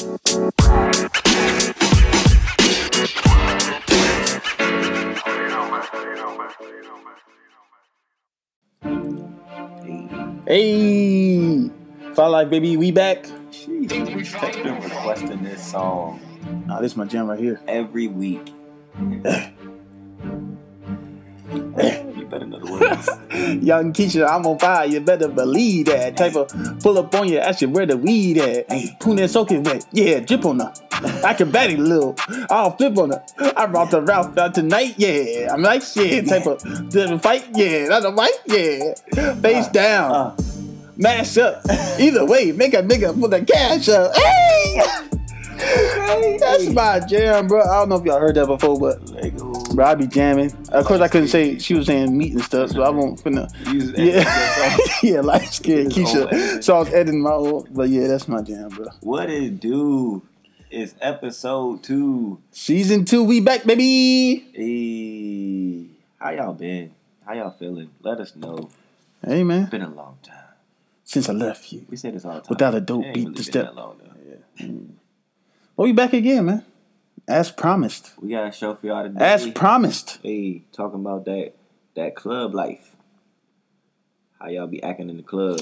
Hey, Fly Life baby, we back. Tex been requesting this song Nah, this is my jam right here. every week. Eh. Eh. Better know the words. Young Keisha, I'm on fire. You better believe that. Type of pull up on you, ask you where the weed at. Poon that soaking wet. Yeah, drip on her. I can it a little. I'll flip on her. I brought the Ralph out tonight. Yeah, I'm like shit. Type of did fight. Yeah, that's a fight. Yeah, face down, Uh, mash up. Either way, make a nigga put the cash up. Hey, that's my jam, bro. I don't know if y'all heard that before, but. Bro, I be jamming. Of course, I couldn't say she was saying meat and stuff, so I won't finna. Use Yeah, yeah, light skin Keisha. So I was editing my own, but yeah, that's my jam, bro. What it do? It's episode two. Season two, we back, baby. Hey, how y'all been? How y'all feeling? Let us know. Hey, man. It's been a long time. Since I left you, We say this all the time. Without a dope beat really to step. that long, though. well, mm. we back again, man. As promised. We got a show for y'all today. As promised. hey, talking about that that club life. How y'all be acting in the club?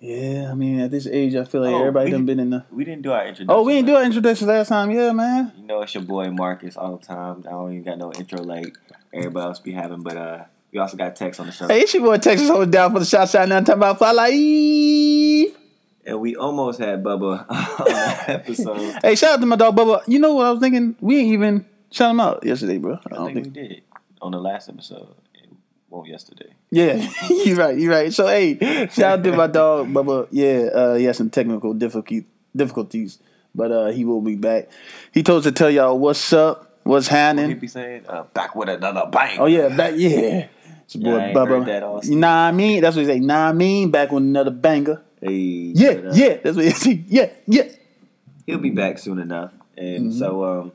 Yeah, I mean, at this age, I feel like Oh, everybody done been in the. We didn't do our introduction. Oh, we didn't do our introduction last time. Yeah, man. You know it's your boy Marcus all the time. I don't even got no intro like everybody else be having, but uh, we also got Tex on the show, Hey, it's your boy Texas holding down for the shot shot now. I'm Talking about Fly Life. And we almost had Bubba on the episode. Hey, shout out to my dog Bubba. You know what I was thinking? We ain't even shout him out yesterday, bro. I I don't think think. we did on the last episode. Well, yesterday. Yeah, you're right. You're right. So hey, shout out to my dog Bubba. Yeah, uh, he had some technical difficulties, but uh, he will be back. He told us to tell y'all what's up, what's happening. What he be saying? Uh, back with another bang. Oh yeah, back yeah. It's your boy Yeah, ain't Bubba. heard that also. You know what I mean? That's what he say. Nah, I mean, back with another banger. Hey, Yeah, but, uh, yeah. That's what he say. Yeah, yeah. He'll be back soon enough, and Mm-hmm. so um,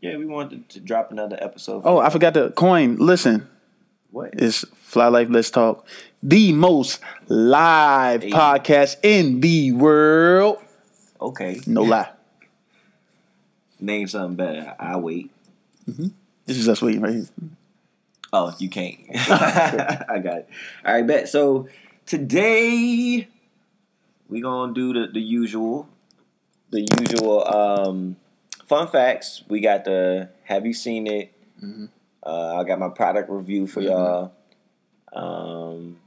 yeah, we wanted to drop another episode. Oh, I forgot to coin. Listen, what? it's Fly Life. Let's talk. The most live Hey. podcast in the world. Okay, No lie. name something better. I wait. Mm-hmm. This is us waiting right here. Oh, you can't. I got it. All right, bet. So today we gonna do the, the usual, the usual um, fun facts. We got the Have you seen it? Mm-hmm. Uh, I got my product review for y'all. Um,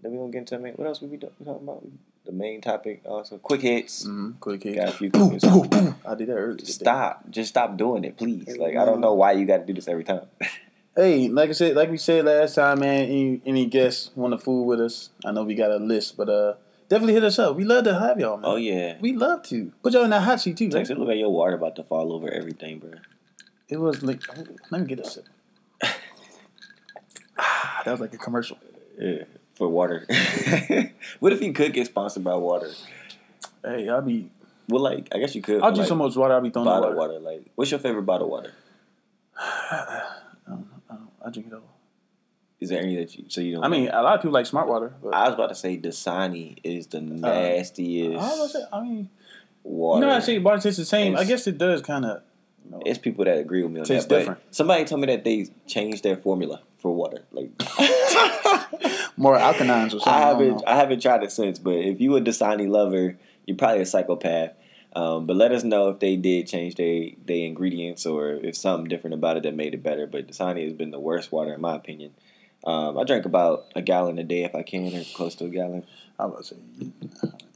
then we gonna get into it. What else we be we talking about? The main topic also quick hits. Mm-hmm. Quick hit. Got a few Boom, quick hits. boom, boom. I did that earlier. Stop. Just stop doing it, please. Like I don't know why you got to do this every time. Hey, like I said, like we said last time, man. Any, any guests want to fool with us? I know we got a list, but uh, definitely hit us up. We love to have y'all, man. oh yeah. We love to put y'all in that hot seat too. Tex look at your water about to fall over everything, bro. It was like, let me get a sip. Ah, that was like a commercial. Yeah, for water. what if you could get sponsored by water? Hey, I'll be. Well, like I guess you could. I'll like, so much water. I'll be throwing bottled water. water. Like, what's your favorite bottled water? I drink it all. Is there any that you so you don't? I mean, like? a lot of people like smart water. But I was about to say Dasani is the nastiest I was gonna say, I mean, water. you know, I say water tastes the same. I guess it does kind of. You know, It's people that agree with me on Tastes that. But different. somebody told me that they changed their formula for water. Like more alkalines or something. I I haven't know. I, haven't tried it since, but if you a Dasani lover, you're probably a psychopath. Um, but let us know if they did change their their ingredients or if something different about it that made it better. But Dasani has been the worst water in my opinion. Um, I drink about a gallon a day if I can, or close to a gallon. I was say,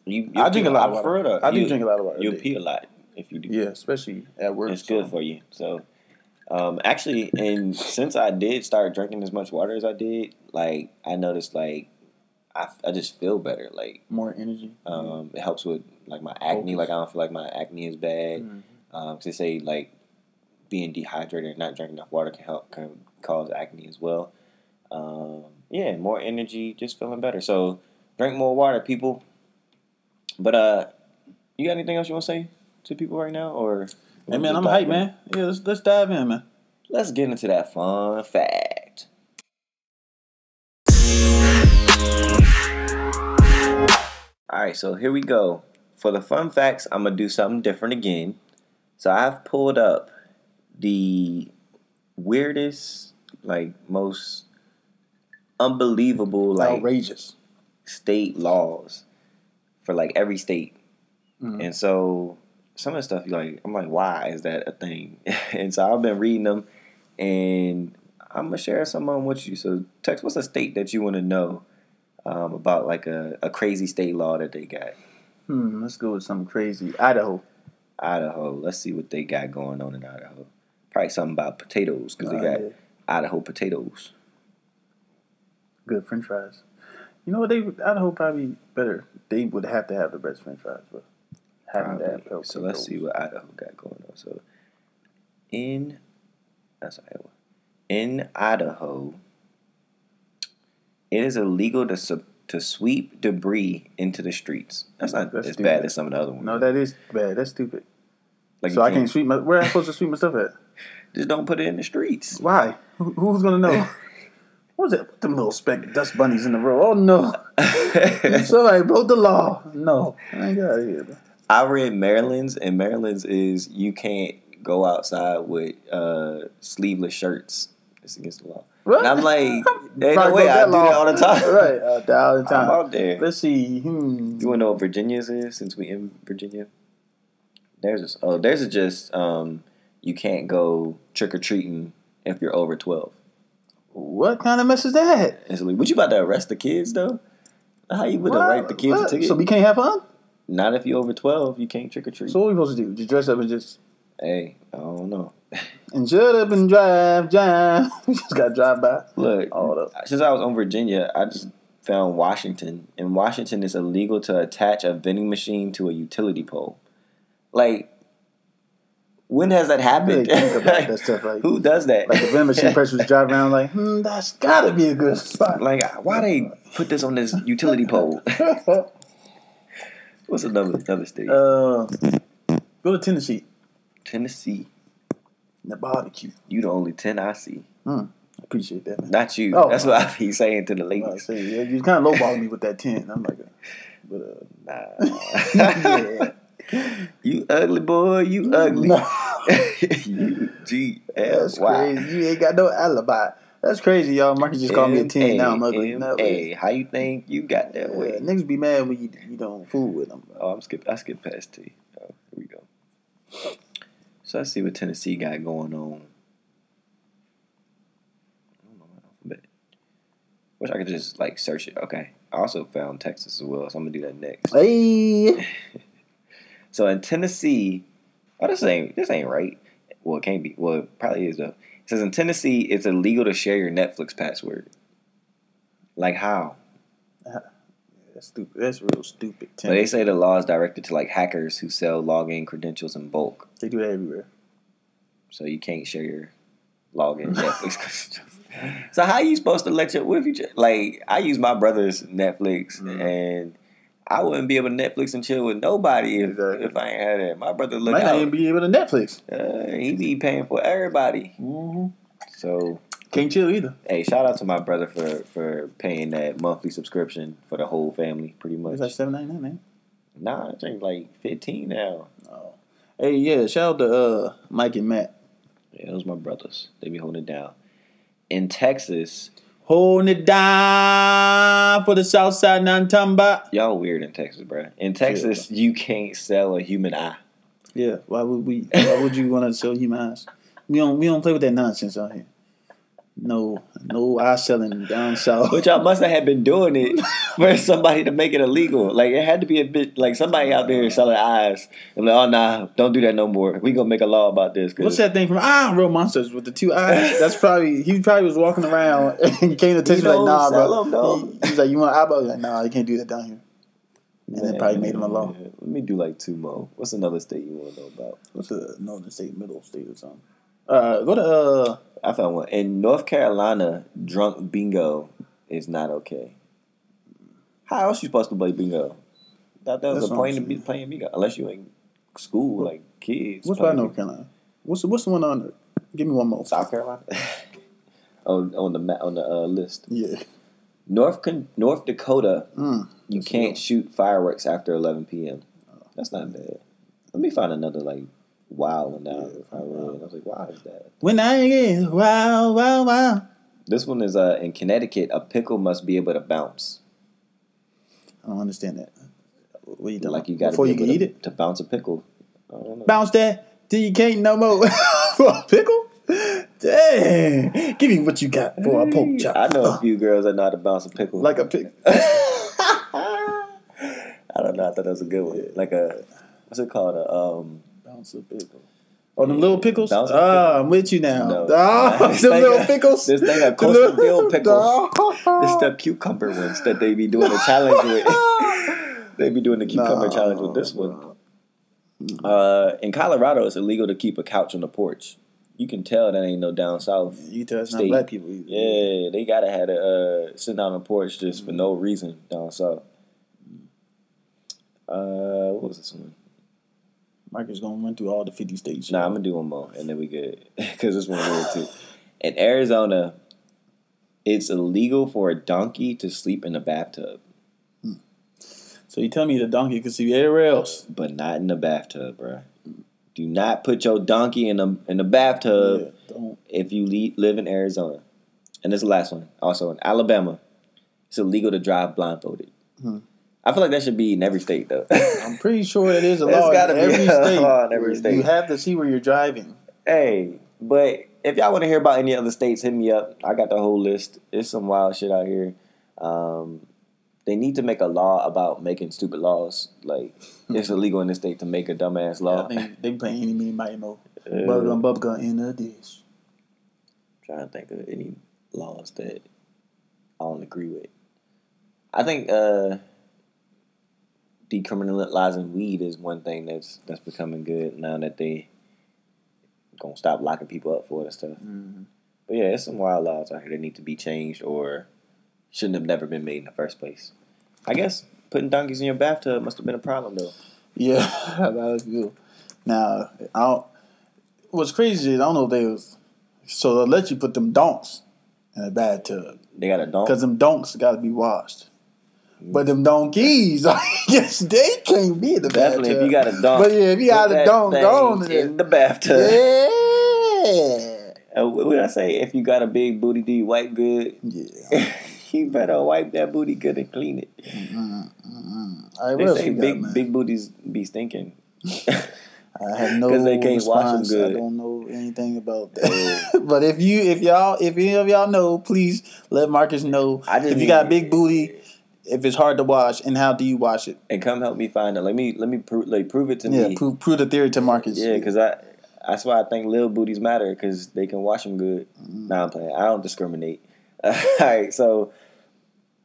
You, I drink a lot of water. I do you- drink a lot of water. You pee a lot if you do. Yeah, especially at work. It's good for you. So, um, actually, and since I did start drinking as much water as I did, like I noticed, like I, I just feel better. Like more energy. um, it helps with like my acne. Focus. Like I don't feel like my acne is bad. Mhm. Um, they say like being dehydrated and not drinking enough water can help can cause acne as well. Um, yeah, more energy, just feeling better. So drink more water, people. But uh, you got anything else you want to say to people right now, or? Hey man, I'm hype, man. Yeah, let's let's dive in, man. Let's get into that fun fact. All right, so here we go. for the fun facts, I'm gonna do something different again. So I've pulled up the weirdest, like most unbelievable, like Outrageous. state laws for like every state. Mhm. And so some of the stuff you like, I'm like, why is that a thing? and so I've been reading them, and I'm gonna share some of them with you. So Tex, what's a state that you want to know um, about, like a, a crazy state law that they got? Hmm, let's go with something crazy. Idaho. Idaho. Let's see what they got going on in Idaho. Probably something about potatoes because they Oh, got. Idaho potatoes. Good French fries. You know what? They Idaho probably better. They would have to have the best French fries, but having that. Probably. So let's see what Idaho got going on. So in that's Iowa. In Idaho, it is illegal to su- to sweep debris into the streets. That's not That's as stupid. bad as some of the other ones. No, that is bad. That's stupid. like so I can't sweep my. Where am I supposed to sweep my stuff at? just don't put it in the streets. Why? Who, who's gonna know? What was that? Put them little speck dust bunnies in the road. Oh no! Somebody broke the law. No, I ain't got it here. I read Maryland's, and Maryland's is you can't go outside with uh, sleeveless shirts. It's against the law. What? And I'm like, ain't no way I do that all the time. right, uh, all the time. I'm out there. Let's see. Hmm. You want to know what Virginia's is since we in Virginia? There's a, oh, there's a just um, you can't go trick or treating if you're over twelve. What kind of mess is that? It's like, what you about to arrest the kids though? How you would write the kids a ticket? So we can't have fun. Not if you're over twelve, you can't trick or treat. So what are we supposed to do? Just dress up and just hey, I don't know. and shut up and drive, drive. we just got to drive by. Look, since I was on Virginia, I just found Washington. In Washington, it's illegal to attach a vending machine to a utility pole. Like, when has that happened? really think about that stuff. Like, Who does that? like the vending machine person was driving around like, hmm, that's gotta be a good spot. Like, why they put this on this utility pole? What's another another state? uh, go to Tennessee. Tennessee. The barbecue. You the only ten I see. I appreciate that. Man. Not you. Oh. That's what I be saying to the I ladies. say, yeah, you kind of lowballing me with that ten. I'm like, uh, but Nah. uh, you ugly boy. You ugly. No. you G that's L Y. crazy. You ain't got no alibi. That's crazy, y'all. Marcus just called me a ten. Now I'm ugly. Hey, how you think you got that way? niggas be mad when you you don't fool with them. Oh, I'm skip. I skipped past T. Oh, here we go. So let's see what Tennessee got going on. I don't know my alphabet. Wish I could just like search it. Okay. I also found Texas as well, so I'm gonna do that next. Hey, So in Tennessee, oh this ain't this ain't right. Well, it can't be. Well, it probably is though. It says in Tennessee, it's illegal to share your Netflix password. Like how? that's stupid. That's real stupid. But they say the law is directed to like hackers who sell login credentials in bulk. They do that everywhere. So you can't share your login Netflix credentials. So how are you supposed to let your what if you like I use my brother's Netflix Mhm. and I wouldn't be able to Netflix and chill with nobody if, Exactly. if I ain't had that. My brother look Might not even be able to Netflix. Uh, he be paying for everybody. Mm-hmm. So Can't chill either. hey, shout out to my brother for for paying that monthly subscription for the whole family, pretty much. It's like seven ninety nine, man. Nah, I think like fifteen now. Oh. Hey, yeah. Shout out to uh, Mike and Matt. Yeah, those my brothers. They be holding it down. In Texas, Holding it down for the South Side Nantamba. y'all weird in Texas, bruh. In Texas, you can't sell a human eye. Yeah. Why would we? Why would you want to sell human eyes? We don't. We don't play with that nonsense out here. No, no eye selling down south. But y'all must have had been doing it for somebody to make it illegal. Like it had to be a bit like somebody out there selling eyes. And like, oh nah, don't do that no more. We gonna make a law about this. What's that thing from Ah Real Monsters with the two eyes? That's probably he probably was walking around and he came to attention like nah bro. He, he's like you want an eyeball? He's like nah you can't do that down here. And Man, they probably made him a law. Let me do like two more. What's another state you want to know about? What's the northern state, middle state or something? Uh, go to uh I found one in North Carolina. Drunk bingo is not okay. How else you supposed to play bingo? That was That's what point I'm be playing bingo, unless you in school like kids. what's playing North Carolina? What's the, what's the one on? Give me one more. South Carolina. on on the on the uh, list, Yeah. North Con- North Dakota, Mm. you can't real. shoot fireworks after 11 p.m. That's not bad. Let me find another like wild one now. I read. I was like, wow, is that? When I get wow, wow, wow. This one is uh in Connecticut. A pickle must be able to bounce. I don't understand that. What you doing? Like you got before be you can able eat to, it? to bounce a pickle. I don't know. Bounce that till you can't no more. for a pickle? Dang. Give me what you got for a pork chop. I know a few girls that know how to bounce a pickle. Like a pickle. I don't know. I thought that was a good one. Like a what's it called? A um. Bounce a pickle. Oh, them little pickles? A Ah, I'm with you now. No. Them little a- pickles. this thing a The coastal little- dill pickle. Ah. It's the cucumber ones that they be doing a challenge with. they be doing the cucumber No. challenge with this one. Uh, in Colorado, it's illegal to keep a couch on the porch. You can tell that ain't no down south. You tell it's not black people either. Yeah, they gotta have to uh, sit down on the porch just for no reason down south. Uh, what was this one? Mike is gonna run through all the 50 states. Nah, I'm gonna do one more and then we good because this one weird too. In Arizona, it's illegal for a donkey to sleep in a bathtub, So you tell me the donkey can see everywhere else. but not in the bathtub, bro. Do not put your donkey in a in the bathtub Yeah, if you le- live in Arizona. And this is the last one. Also in Alabama, it's illegal to drive blindfolded. Hmm. I feel like that should be in every state though. I'm pretty sure it is a law in every state. law in every state. You have to see where you're driving. hey, but if y'all want to hear about any other states, hit me up. I got the whole list. It's some wild shit out here. Um, they need to make a law about making stupid laws. Like it's illegal in this state to make a dumbass law. I think they playing any mean mighty mo. Bubblegum, bubblegum in the dish. trying to think of any laws that I don't agree with. I think uh, decriminalizing weed is one thing that's that's becoming good now that they gonna stop locking people up for it and stuff. Mm-hmm. But yeah, it's some wild laws out here that need to be changed or shouldn't have never been made in the first place. I guess putting donkeys in your bathtub must have been a problem though. Yeah, that was good. Now, I don't, what's crazy is I don't know if they was so they'll let you put them donks in a bathtub They got a donk. because them donks got to be washed. But them donkeys, I guess they can't be in the Definitely, bathtub. if you got a donk, But yeah, if you got a donk in in the bathtub. Yeah. Uh, what would I say? If you got a big booty, do you wipe good? Yeah. you better wipe that booty good and clean it. All right, They say we got, big big booties be stinking. I have no 'Cause they can't wash 'em response. good. I don't know anything about that. but if you, if y'all, if any of y'all know, please let Marcus know. I just if you got a big booty, if it's hard to wash, and how do you wash it? and come help me find it. Let me let me prove like prove it to Yeah, me. prove, prove the theory to Marcus. Yeah, because I that's why I think little booties matter because they can wash them good. Mm-hmm. Nah, I'm playing. I don't discriminate. All right, so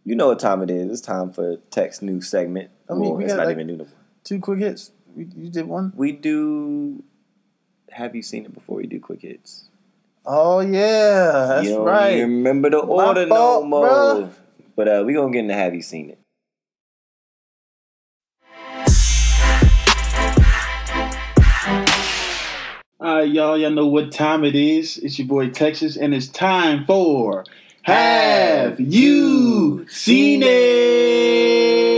you know what time it is. It's time for Tex new segment. I mean, it's not like- even new more. two quick hits. We, you did one. We do. Have you seen it before we do quick hits? Oh yeah, that's you right. remember the My order fault, no more. bruh. But uh, we gonna get into Have You Seen It? All right, y'all. Y'all know what time it is. It's your boy Texas, and it's time for Have You Seen It?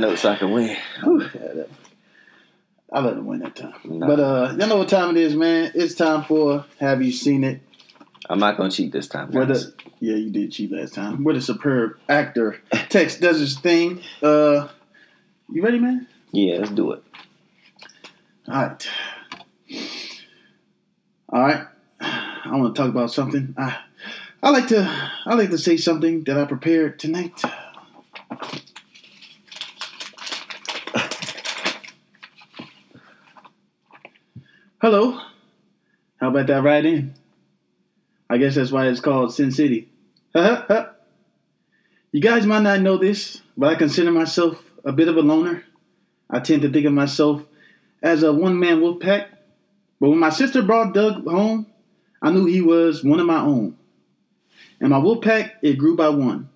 Get had the high so I can win. I let him win that time. Nah. But uh, y'all know what time it is, man. It's time for Have You Seen It? I'm not gonna cheat this time. The yeah, you did cheat last time. Where the superb actor Tex does his thing. Uh, you ready, man? Yeah, let's do it. All right. All right. I want to talk about something. I I like to I like to say something that I prepared tonight. Hello. How about that right in? I guess that's why it's called Sin City. you guys might not know this, but I consider myself a bit of a loner. I tend to think of myself as a one man wolf pack. But when my sister brought Doug home, I knew he was one of my own. And my wolf pack, it grew by one.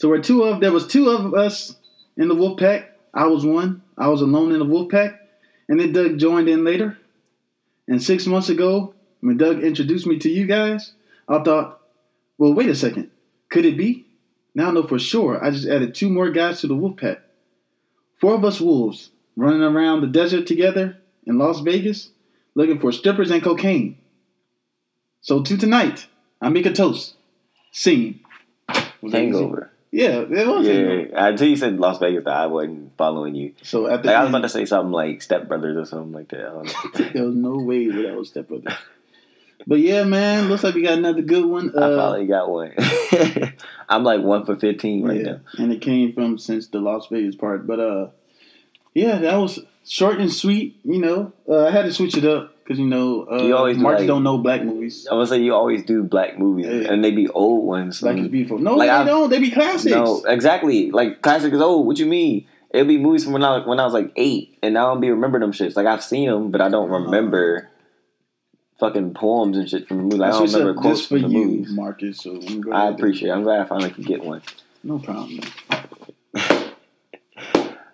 So where two of there was two of us in the wolf pack. I was one. I was alone in the wolf pack. And then Doug joined in later. And six months ago, when Doug introduced me to you guys, I thought, well, wait a second. Could it be? Now I know for sure. I just added two more guys to the wolf pack. Four of us wolves running around the desert together in Las Vegas looking for strippers and cocaine. So to tonight, I make a toast. Was? Hangover. Yeah, it was. Yeah, until you said Las Vegas, I wasn't following you. So at the Like I was about to say something like Step Brothers or something like that. I there was no way that I was Step Brother. But yeah, man, looks like we got another good one. I Uh, finally got one. I'm like one for fifteen right yeah, now. and it came from since the Las Vegas part. But uh, yeah, that was short and sweet. You know, uh, I had to switch it up because you know, uh, You always do like, don't know black movies. I would say you always do black movies, Yeah. and they be old ones. Black is beautiful. No, Like, they I've- don't. They be classics. No, exactly. Like classic is old. What you mean? It'll be movies from when I when I was like eight, and now I don't be remember them shits. Like I've seen them, but I don't remember fucking poems and shit from the movie. Like, I don't remember quotes for from the you, movies. Marcus. So I appreciate. it. I'm glad I finally could get one. No problem.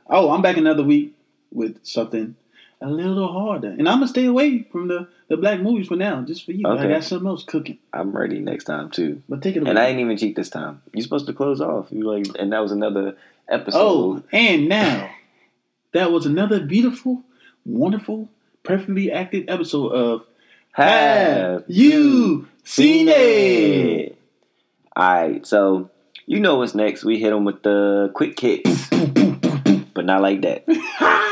Oh, I'm back another week with something a little harder, and I'm gonna stay away from the, the black movies for now, just for you. I got something else cooking, I'm ready next time too. but take it away. And I ain't even cheat this time. You're supposed to close off. You like, and that was another episode. Oh, and now that was another beautiful, wonderful, perfectly acted episode of Have You Seen It? All right, so you know what's next. We hit them with the quick kicks, but not like that.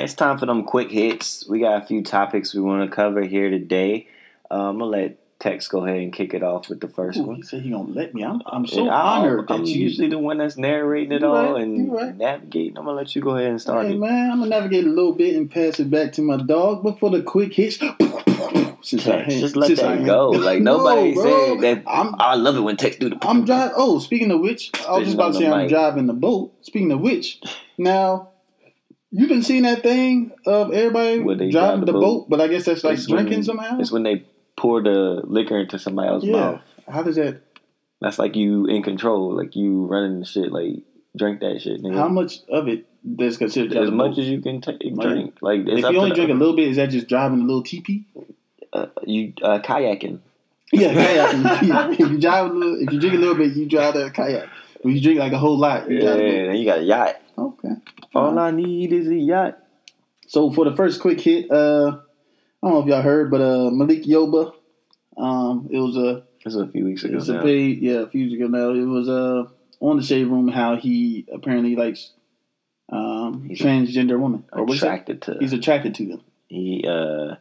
right, it's time for them quick hits. We got a few topics we want to cover here today. Uh, I'm gonna let Tex go ahead and kick it off with the first Ooh, one. he said he gonna let me. I'm, I'm so honored I'm you. usually the one that's narrating it all right, and right. navigating. I'm gonna let you go ahead and start Hey it. man, I'm gonna navigate a little bit and pass it back to my dog. But for the quick hits, since I just let since that go. Like nobody bro. said that. I'm I love it when Tex do the. I'm driving. Oh, speaking of which, I was just about to say Spitting on the I'm mic. driving the boat. Speaking of which, now you've been seeing that thing of everybody driving the boat. boat. but I guess that's like It's when- drinking somehow. It's when they pour the liquor into somebody else's yeah. mouth. How does that? That's like you in control. Like you running the shit. Like drink that shit. Nigga. How much of it is considered as much as you can take, Like, drink. Like it's If you only drink a little bit, is that just driving a little teepee? uh, you uh, kayaking. Yeah, kayak. if you drive a little, if you drink a little bit, you drive a kayak. If you drink like a whole lot, you Yeah, drive the and you got a yacht. All I need is a yacht. So for the first quick hit, uh, I don't know if y'all heard, but uh, Malik Yoba, um, it was a This was a few weeks it ago. a now. paid yeah a few weeks ago now. It was uh on the shade room how he apparently likes um He's transgender women or attracted to. He's attracted to them. he uh,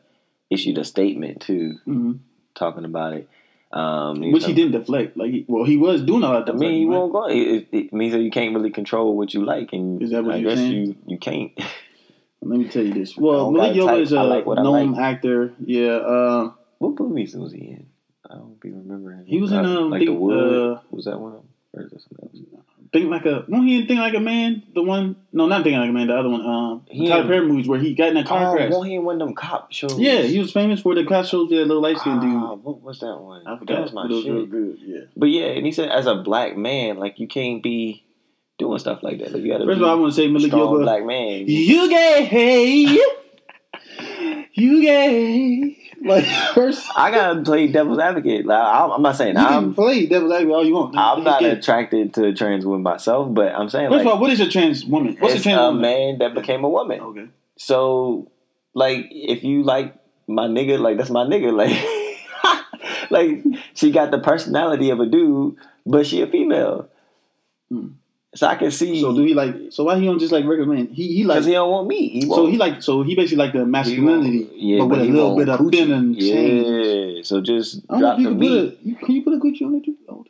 issued a statement too, hmm talking about it. Um, Which he didn't deflect. Like, he, well, he was doing all that. I mean, he right? won't go. It, it means that you can't really control what you like, and Is that what I you're guess saying? you you can't. Let me tell you this. Well, Malik Yoba type. is a like known like. actor. Yeah. Uh, what movies was he in? I don't be remembering. He was in, Uh, um, like the think, Wood. uh, was that one? of them? Or is that something else? Think like a. No, he didn't think like a man. The one. No, not thinking like a man. The other one. Um, He Tyler Perry movies where he got in a car Oh, crash. one he in one of them cop shows. Yeah, he was famous for the cop shows. That little light skinned dude. what was that one? I that forgot. was my it shit. good. Yeah. But yeah, and he said as a black man, like you can't be doing stuff like that. Like you got to First of all, I want to say Malik strong Yoba. black man. You gay. you gay. Like first, I gotta play devil's advocate. Like, I'm I'm not saying you I'm play devil's advocate all you want. I'm not gay. attracted to a trans woman myself, but I'm saying First like of all, what is a trans woman? What's a trans a woman? man that became a woman. Okay. So like if you like my nigga, like that's my nigga. Like like she got the personality of a dude, but she a female. Hmm. So I can see So do he like? So why he don't just like regular man? He he like. because he don't want me. He so he like. So he basically like the masculinity, yeah, but with a little bit of coochie. feminine change. Yeah, so just I don't know drop the can meat. a. You, can you put a Gucci on it too? Oh,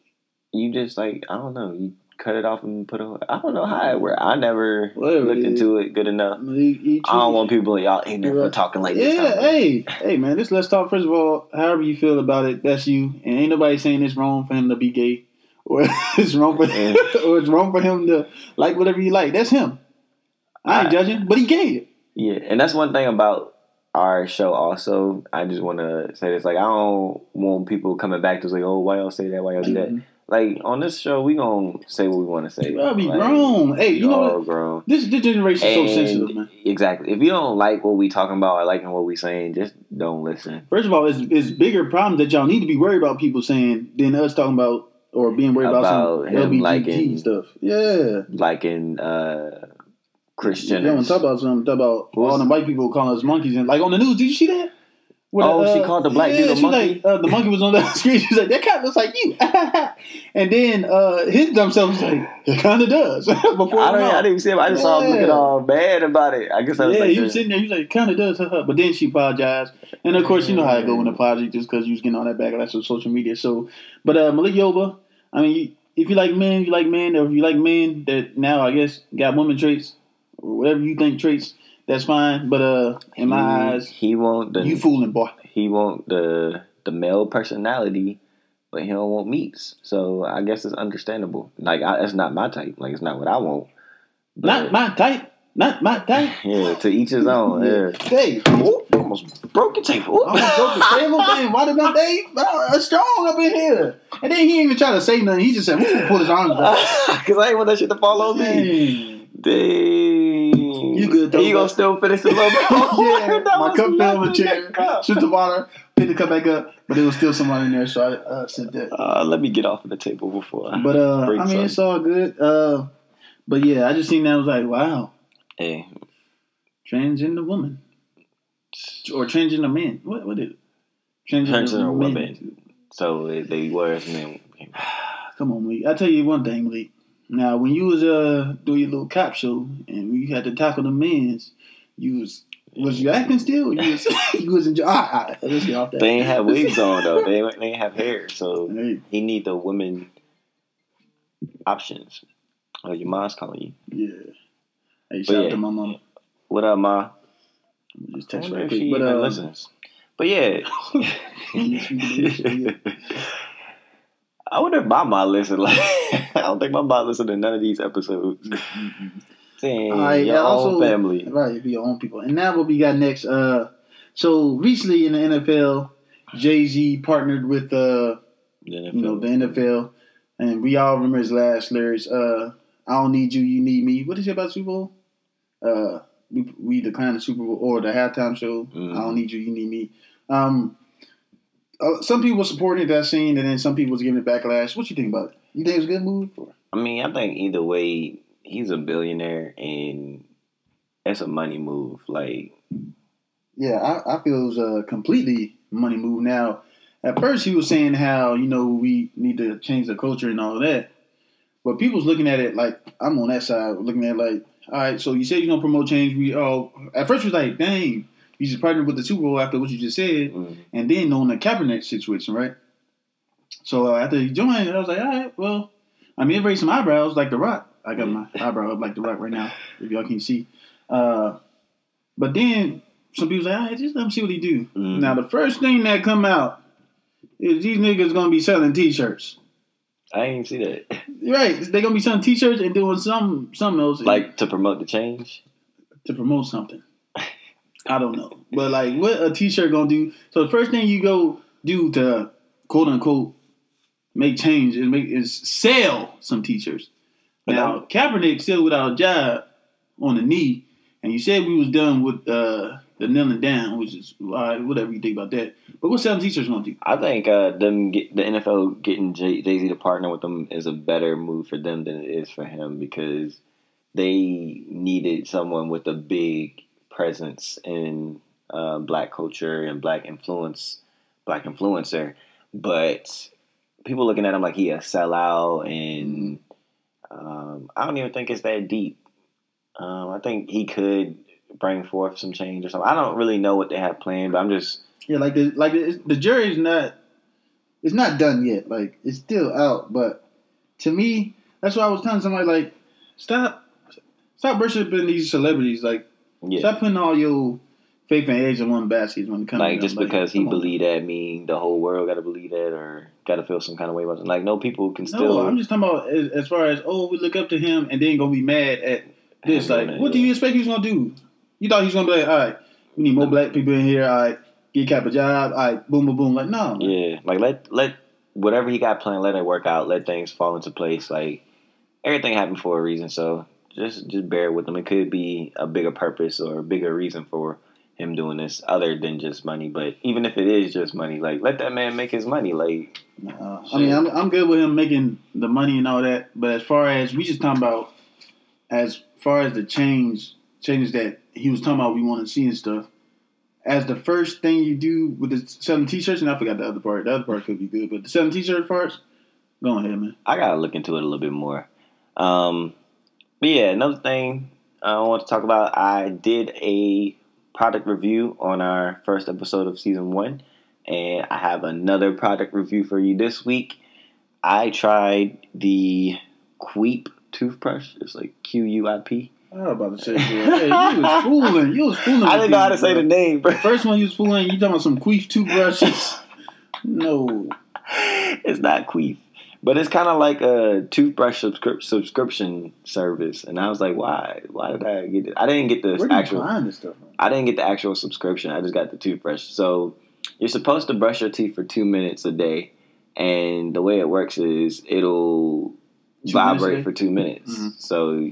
you just like I don't know. You cut it off and put it. I don't know how it works. I never Whatever looked into it good enough. he- he I don't want people y'all ignorant for Right. talking like this. Yeah, hey, hey, man. This let's talk. First of all, however you feel about it, that's you, and ain't nobody saying it's wrong for him to be gay, or it's wrong for Yeah. or it's wrong for him to like whatever you like. That's him. I ain't I- judging, but he gave it. Yeah, and that's one thing about our show also, I just want to say this: like, I don't want people coming back to us like, "Oh, why y'all say that? Why y'all do that?" Mhm. Like on this show, we gonna say what we want to say. Gotta be Like, grown. Hey, you know what? grown. This this generation is so sensitive, man. Exactly. If you don't like what we talking about or liking what we saying, just don't listen. First of all, it's, it's bigger problems that y'all need to be worried about people saying than us talking about or being worried about, About some liking- stuff. Yeah. Liking uh, Christian. If you want to talk about something, talk about all the white people calling us monkeys and like on the news. Did you see that? Where Oh, she called the black dude a monkey? Like, uh, the monkey was on the screen. She's like, that kind of looks like you. and then uh, his dumb self was like, it kind of does. Before I don't. I didn't even see him. I just saw him looking all bad about it. I guess I was yeah, like, he was sitting there. He was like, kind of does. but then she apologized. And of course, you know how it go when apology just because you was getting all that backlash on social media. So, but uh, Malik Yoba, I mean, if you like men, you like men, or if you like men that now I guess got woman traits or whatever you think traits, that's fine. But uh, in my eyes, he want the you fooling boy. he want the the male personality, but he don't want meats. So I guess it's understandable. Like I, that's not my type. Like it's not what I want. Not my type. Not my type. yeah. To each his own. Yeah. Hey, Ooh, almost broke the table. Gonna broke the table thing. Why did my day uh, strong up in here? And then he didn't even try to say nothing. He just said, "Woo," pull his arms back. Because I ain't want that shit to fall on me. Dang. You good, though, You gonna still finish a little bit? yeah, my cup fell on the chair. Shoot the water, pick the cup back up, but there was still someone in there, so I uh, said that. Uh, let me get off of the table before. I- But uh, I mean, some. it's all good. Uh, but yeah, I just seen that. I was like, wow, Hey, transgender woman or transgender man. What what is it? Transgender men. woman. so they, they were and then Come on, Lee. I tell you one thing, Malik. Now, when you was uh doing your little cop show and you had to tackle the men's, you was was you acting still? Or you was you was enjoying. Ah, ah, let's get off that. they ain't have wigs on though. They they ain't have hair, so Hey, he need the women options. Oh, your mom's calling you. yeah. Hey, shout out to my mom. What up, ma? Just text if quick. But uh, listens. But yeah. I wonder if my mom listen. Like, I don't think my mom listen to none of these episodes. Dang, All right, your yeah, own also- family. Right, be your own people. And now what we got next? Uh, so recently in the NFL, Jay Z partnered with uh, you know, the NFL, and we all remember his last lyrics. Uh, I don't need you, you need me. What is it about Super Bowl? Uh, we we declined the Super Bowl or the halftime show. Mhm. I don't need you, you need me. Um, uh, some people supported that scene, and then some people was giving it backlash. What you think about it? You think it was a good move? Or? I mean, I think either way, he's a billionaire, and that's a money move. Like, Yeah, I, I feel it was a completely money move. Now, at first he was saying how you know we need to change the culture and all of that, but people's looking at it like I'm on that side, looking at it like, all right, so you said you're gonna promote change. We all at first was like, dang, you just partnered with the Super Bowl after what you just said, mm, and then knowing the Kaepernick situation, right? So uh, after he joined, I was like, all right, well, I mean, it raised some eyebrows like The Rock. I got my eyebrow up like The Rock right now, if y'all can see. Uh, but then some people say, all right, just let him see what he do. mm. Now, the first thing that come out is these niggas gonna be selling T-shirts. I didn't see that. Right, they gonna be selling T-shirts and doing some something else Like to promote the change. to promote something. I don't know, but like, what a T-shirt gonna do? So the first thing you go do to quote unquote make change is make is sell some T-shirts. Now Kaepernick still without a job on the knee, and you said we was done with uh, the kneeling down, which is right, whatever you think about that. But what selling T-shirts gonna do? I think uh, them get, the NFL getting Jay Z to partner with them is a better move for them than it is for him because they needed someone with a big presence in uh, black culture and black influence, black influencer. But people looking at him like he a sellout, and um, I don't even think it's that deep. Um, I think he could bring forth some change or something. I don't really know what they have planned, but I'm just Yeah, like the like the, the jury's not it's not done yet. Like it's still out, but to me, that's why I was telling somebody like stop stop worshiping these celebrities. Like yeah. stop putting all your faith and eggs in one basket when it comes Like to just because he believed that mean the whole world got to believe that or got to feel some kind of way about it. Like no people can No. I'm just talking about as, as far as oh we look up to him and then gonna be mad at this. Like what do you expect he's gonna do? You thought he's gonna be like all right. We need more black people in here. All right, get Cap a job. All right, boom, boom, boom. Like no, man. Yeah, like let let whatever he got planned, let it work out. Let things fall into place. Like everything happened for a reason. So just just bear with him. It could be a bigger purpose or a bigger reason for him doing this other than just money. But even if it is just money, like let that man make his money. Like Uh, I mean, I'm, I'm good with him making the money and all that, but as far as we just talking about, as far as the change changes that he was talking about, we want to see and stuff. As the first thing you do with the selling t-shirts, and I forgot the other part. The other part could be good, but the selling t-shirt parts, go ahead, man. I gotta look into it a little bit more. Um, but yeah, another thing I want to talk about. I did a product review on our first episode of season one, and I have another product review for you this week. I tried the Queep toothbrush. It's like Q U I P. I was about to say, hey, you was fooling. You was fooling. I didn't know how to say bro. the name, but First one you was fooling. You talking about some queef toothbrushes? no. it's not Queef. But it's kind of like a toothbrush subscri- subscription service, and I was like, "Why? Why did I get it? I didn't get the Where do you actual. find this stuff? From? I didn't get the actual subscription. I just got the toothbrush. So you're supposed to brush your teeth for two minutes a day, and the way it works is it'll Two vibrate for two minutes. Mhm. So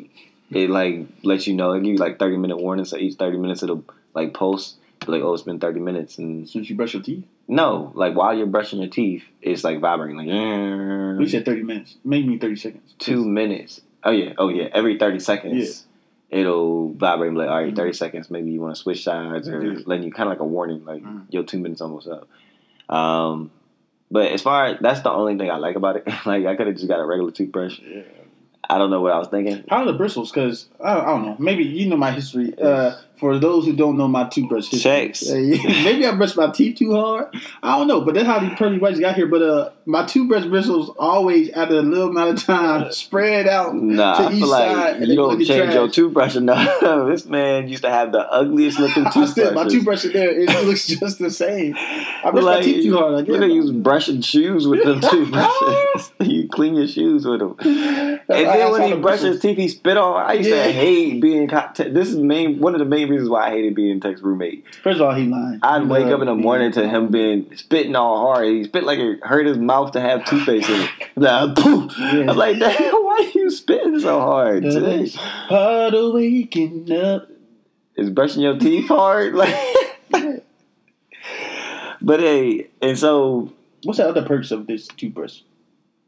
it like lets you know. It gives you like thirty minute warning. So each thirty minutes it'll like pulse. Be like, oh, it's been thirty minutes, and Since you brush your teeth, no, like while you're brushing your teeth, it's like vibrating, like we said thirty minutes. Maybe thirty seconds. two minutes. Oh yeah, oh yeah. Every thirty seconds, it'll vibrate. and be Like all right, 30 seconds. Maybe you want to switch sides, or Yeah. letting you kind of like a warning, like Mhm. your two minutes almost up. Um, but as far as that's the only thing I like about it. like I could have just got a regular toothbrush. Yeah. I don't know what I was thinking. Are the bristles? Because I, I don't know. Maybe you know my history. Uh, for those who don't know my toothbrush history, Checks. maybe I brushed my teeth too hard. I don't know, but that's how these pearly whites got here. But uh, my toothbrush bristles always, after a little amount of time, spread out. Nah, to I each feel side, like and you don't change your toothbrush enough. this man used to have the ugliest looking toothbrush. still, my toothbrush in there, it looks just the same. I brush like, my teeth too hard. I guess. You know, use brushing shoes with them toothbrushes. you clean your shoes with them. And then when he brushes his teeth, he spit on. I used Yeah. to hate being. This is main one of the main reasons why I hated being Tex's roommate. First of all, he lying. I'd He wake up in the morning to him being spitting all hard. He spit like it hurt his mouth to have toothpaste in it. Like, poof. Yeah. I'm like, damn, why are you spitting so hard? That Today? Part of waking up. Is brushing your teeth hard? Like, but hey, and so What's the other perks of this toothbrush?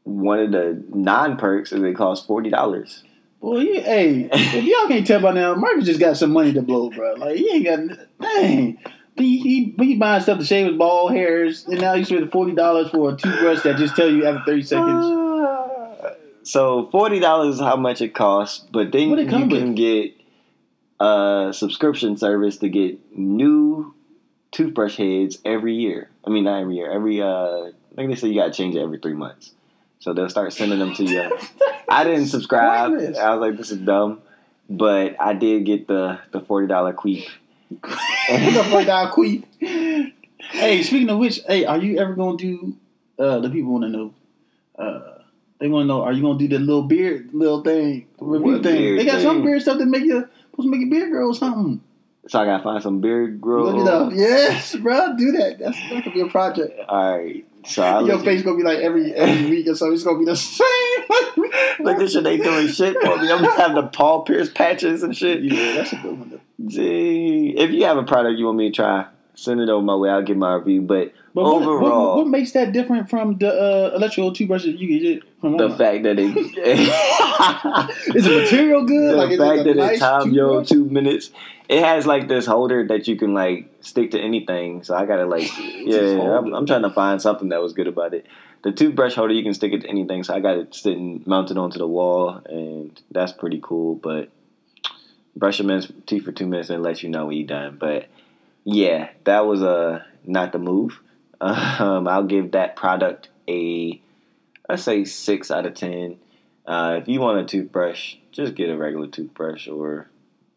one of the non perks is it costs forty dollars. Boy, hey, if y'all can't tell by now, Marcus just got some money to blow, bro. Like he ain't got dang. He, he, he buying stuff to shave his bald hairs, and now he's spending forty dollars for a toothbrush that just tell you after thirty seconds. So forty dollars is how much it costs, but then you can with? get a subscription service to get new toothbrush heads every year. I mean, not every year. Every uh, I think they say you gotta change it every three months. So they'll start sending them to you. I didn't subscribe. Pointless. I was like, this is dumb. But I did get the the forty dollar queep. What the fuck, dog? Queef. Hey, speaking of which, hey, are you ever gonna do? Uh, the people want to know. Uh, they want to know: Are you gonna do the little beard little thing review What thing? beard They got some thing? beard stuff that make you supposed to make your beard grow or something. So I gotta find some beard grow. Look it up. Yes, bro, do that. That's that could be a project. All right. So Your face gonna be like every every week or so. It's gonna be the same. Like this shit ain't doing shit for me. I'm gonna have the Paul Pierce patches and shit. Yeah, that's a good one. Though. Gee, if you have a product you want me to try, send it over my way. I'll give my review. But But what, Overall- what, what makes that different from the uh, electrical toothbrushes you get from the fact that it is the material good? the like, fact that nice it time your two minutes, it has like this holder that you can like stick to anything. So I gotta like, yeah, I'm. I'm trying to find something that was good about it. The toothbrush holder you can stick it to anything. So I got it sitting mounted onto the wall, and that's pretty cool. But brush your teeth for two minutes and let you know when you're done. But yeah, that was uh, not the move. Um, I'll give that product a let's say six out of ten. Uh, if you want a toothbrush, just get a regular toothbrush, or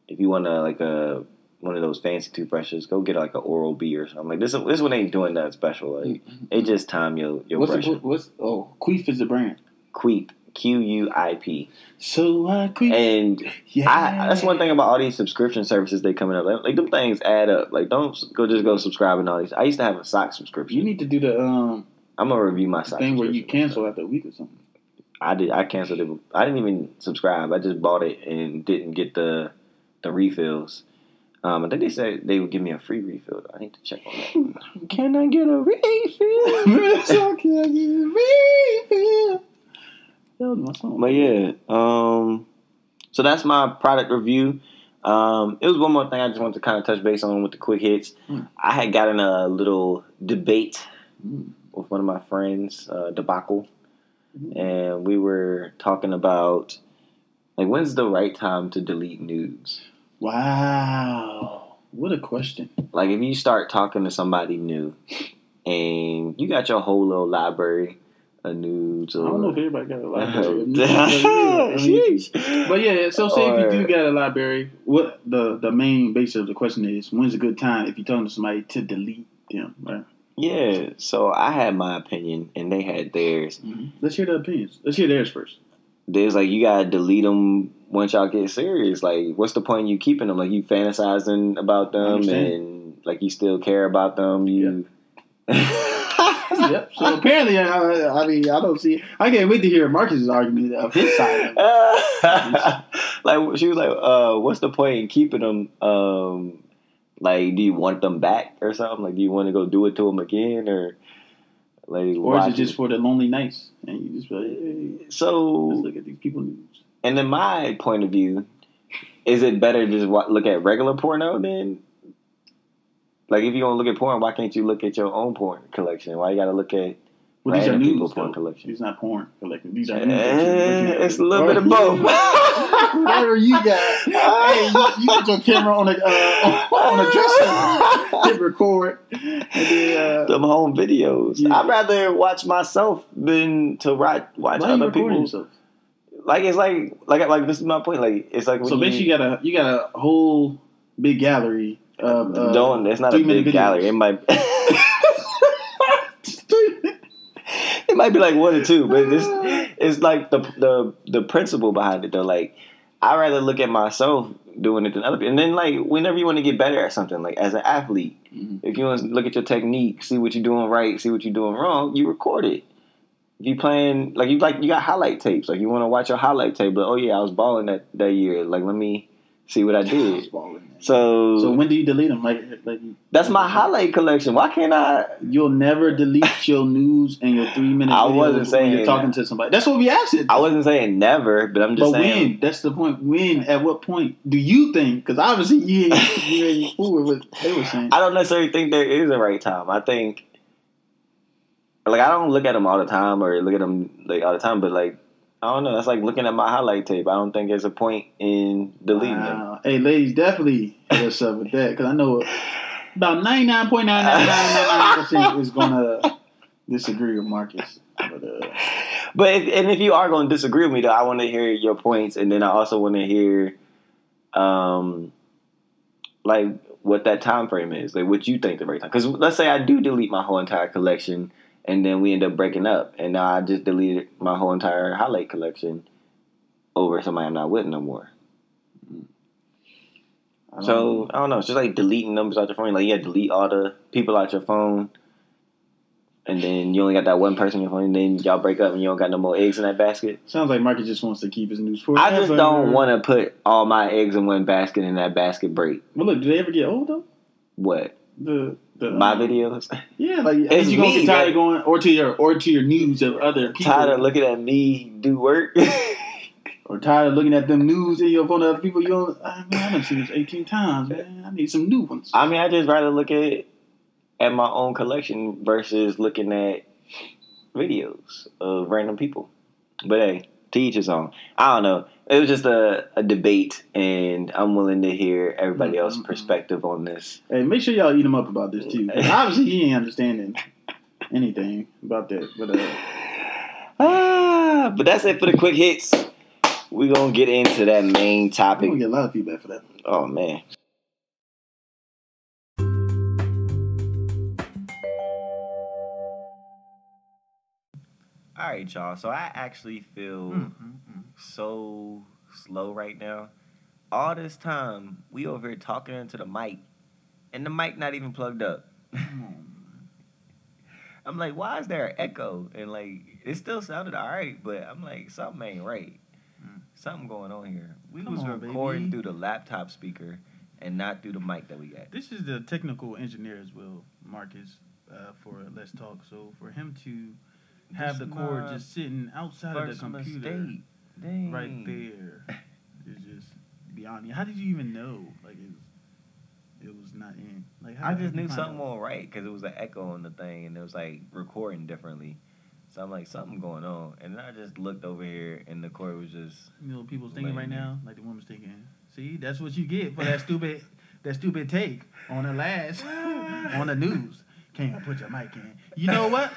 if you want a like a one of those fancy toothbrushes, go get like an Oral B or something. Like this, this one ain't doing nothing special. Like it just time your your What's, brushing. the, what's oh Queef is the brand. Queep, Q U I P. So I quit. And yeah. I, that's one thing about all these subscription services they coming up. Like, like them things add up. Like don't go just go subscribe and all these. I used to have a sock subscription. You need to do the um I'm gonna review my sock thing where you cancel after a week or something. I did. I canceled it. I didn't even subscribe. I just bought it and didn't get the the refills. Um, I think they said they would give me a free refill. I need to check on that. Can I get a refill? Can I get a refill? That was my song. But yeah, um, so that's my product review. Um, it was one more thing I just wanted to kind of touch base on with the quick hits. Mm. I had gotten a little debate Mm. with one of my friends, uh, Debacle, Mhm. and we were talking about like when's the right time to delete nudes. Wow. What a question. Like if you start talking to somebody new, and you got your whole little library of nudes. I don't know if everybody got a library. yeah, I mean. But yeah, so say if you do got a library, what the the main basis of the question is when's a good time if you're talking to somebody to delete them, right? Yeah, so I had my opinion and they had theirs. Mm-hmm. Let's hear the opinions. Let's hear theirs first. There's like you gotta delete them once y'all get serious. Like, what's the point in you keeping them? Like, you fantasizing about them and like you still care about them. You. yep. So apparently, I, I mean, I don't see. I can't wait to hear Marcus's argument of his side. Like she was like, uh, "What's the point in keeping them? Um, like, do you want them back or something? Like, do you want to go do it to them again or like, Or is it just for the lonely nights and you just like, hey, so? look at these people. And in my point of view, is it better to just look at regular porno then? Like, if you want to look at porn, why can't you look at your own porn collection? Why you got to look at? Well, these are news. people porn though. collection. These not porn collection. These are news. Eh, it's a little bit of both. Whatever you got. hey, you, you put your camera on a uh, on a dresser, hit record, and then uh, Them home videos. Yeah. I'd rather watch myself than to watch watch why other people. yourself? Like it's like like like this is my point. Like it's like when So you, basically, you got a you got a whole big gallery of uh, don't. It's not a big videos. gallery. It might. it might be like one or two, but it's it's like the the the principle behind it though. Like I rather look at myself doing it than other people, and then like whenever you want to get better at something, like as an athlete, Mhm. if you want to look at your technique, see what you're doing right, see what you're doing wrong, you record it. If you playing like you like you got highlight tapes, like you want to watch your highlight tape, but oh yeah, I was balling that that year. Like let me see what I did. So, So when do you delete them? Like, like that's my highlight collection. Why can't I? you'll never delete your news and your three minute. I wasn't saying you're talking to somebody. That's what we asked it. I wasn't saying never, but I'm just but saying. when? That's the point. When? At what point do you think? Because obviously you ain't, you ain't fool with what they were saying. I don't necessarily think there is a right time. I think, like, I don't look at them all the time or look at them like all the time, but like, I don't know. That's like looking at my highlight tape. I don't think there's a point in deleting them. Wow. Hey, ladies, definitely hit us up with that because I know about ninety nine point nine nine nine nine percent is gonna disagree with Marcus. But uh, But if, and if you are going to disagree with me, though, I want to hear your points, and then I also want to hear, um, like what that time frame is, like what you think the right time. Because let's say I do delete my whole entire collection, and then we end up breaking up, and now I just deleted my whole entire highlight collection over somebody I'm not with no more. I So know. I don't know. It's just like deleting numbers out your phone. Like you gotta delete all the people out your phone, and then you only got that one person in your phone, and then y'all break up, and you don't got no more eggs in that basket. sounds like Marcus just wants to keep his news for. I just don't want to put all my eggs in one basket and that basket break. Well, look, do they ever get old though? What? The the My um, videos? Yeah, like It's you gonna get tired of going or to your or to your news of other people, Tired of looking at me do work? or tired of looking at them news in your phone of other people. You don't. I mean, I done seen this eighteen times, man. I need some new ones. I mean, I just rather look at at my own collection versus looking at videos of random people. But hey, to each his own. I don't know. It was just a, a debate, and I'm willing to hear everybody else's Mhm. perspective on this. Hey, make sure y'all eat him up about this too. Obviously, he ain't understanding anything about that. But uh, Ah, but that's it for the quick hits. we gonna get into that main topic. gonna get a lot of feedback for that. Oh man. All right, y'all. So I actually feel Mm, mm, mm. so slow right now. All this time we over here talking into the mic, and the mic not even plugged up. I'm like, why is there an echo? And like, it still sounded all right, but I'm like, something ain't right. Mm. Something going on here. We Come was on, recording baby. through the laptop speaker and not through the mic that we got. This is the technical engineer as well, Marcus, uh, for Let's Talk. So for him to have This the cord just sitting outside of the computer mistake. Dang. right there is just beyond me. How did you even know? Like it was, it was not in. Like how I just knew something wasn't right because it was an echo on the thing and it was like recording differently. So I'm like, something going on. And then I just looked over here and the cord was just You know what people's thinking right now? Like the woman's thinking. See, that's what you get for that stupid that stupid take on the last on the news. Can't put your mic in. You know what?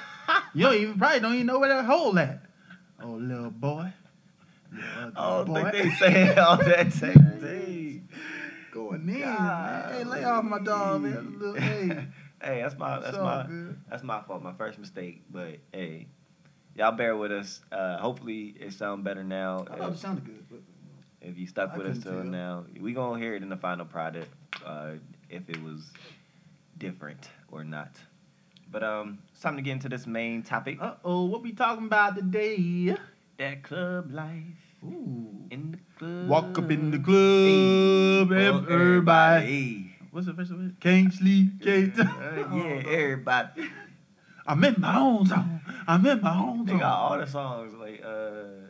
You don't even probably don't even know where that hole at. Oh little boy. Little Oh, boy. think they saying all that same thing. going in, man. Hey, lay off my dog, man. Little, hey, Hey, that's my that's all my good. that's my fault, my first mistake. But hey, y'all bear with us. Uh, hopefully it sound better now. I thought it sounded good, but if you stuck with us till now, we gonna hear it in the final product. Uh, if it was different or not. But um, it's time to get into this main topic. uh oh, what we talking about today? That club life Ooh. in the club. Walk up in the club, Hey, well, everybody. What's the first one? Can't sleep, can't. Uh, yeah, everybody. I'm in my own zone. I'm in my own zone. They got all the songs like uh,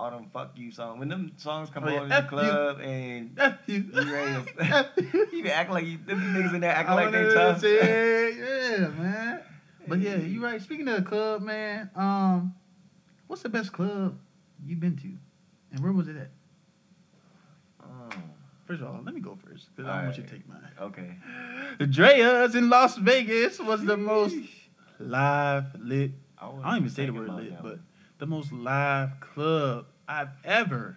all them "fuck you" songs. When them songs come Oh, yeah, on in the F you. club and F you. you ready to- you. you be acting like you, them niggas in there acting like they tough. say, yeah, man. But yeah, you right. Speaking of the club, man, um, what's the best club you've been to, and where was it at? Oh, First of all, let me go first because I don't want you to take mine. okay. The Drai's in Las Vegas was the most live lit. I, I don't even say the word lit, but the most live club I've ever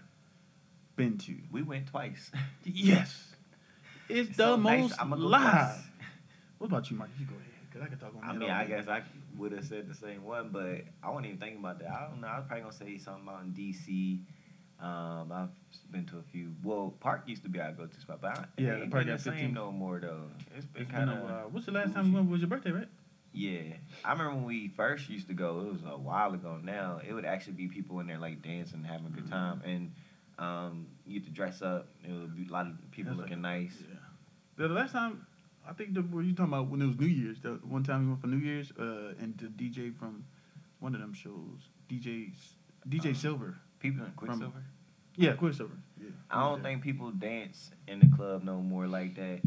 been to. we went twice. Yes, it's, the so nice, most I'ma go live. What about you, Marcus? You go ahead, cause I can talk on I mean, I guess I would have said the same one, but I wasn't even thinking about that. I don't know. I was probably gonna say something about in DC. Um, I've been to a few. Well, Park used to be our go-to spot, but I, Yeah, the ain't Park been got the same 15. no more though. It's been It's kind of. What's the last time you went? Was your birthday, right? Yeah, I remember when we first used to go. It was a while ago now. It would actually be people in there like dancing, having a good Mm-hmm. time, and um, you get to dress up. It would be a lot of people That's like- looking nice. Yeah. The last time, I think the were you talking about when it was New Year's? The one time we went for New Year's, uh, and the DJ from one of them shows, DJ DJ Uh, Silver. People in Quicksilver. Yeah, Quicksilver. Yeah. I don't think people dance in the club no more like that.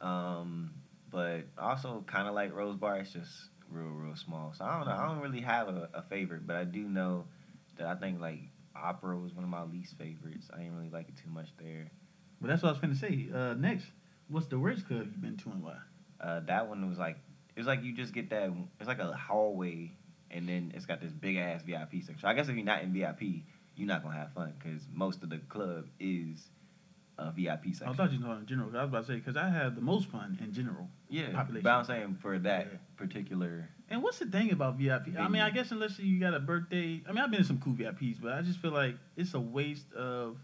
Um, but also kind of like Rose Bar, it's just real, real small. So I don't know. I don't really have a, a favorite, but I do know that I think like opera was one of my least favorites. I didn't really like it too much there. But that's what I was gonna say. Uh, next, what's the worst club you've been to and why? Uh, that one was like it's like you just get that. It's like a hallway, and then it's got this big ass VIP section. So I guess if you're not in VIP, you're not gonna have fun because most of the club is Uh, a VIP section. I thought you were talking in general. I was about to say because I had the most fun in general. Yeah, population. but I'm saying for that Yeah. particular. And what's the thing about VIP? I mean, I guess unless you got a birthday. I mean, I've been to some cool VIPs, but I just feel like it's a waste of.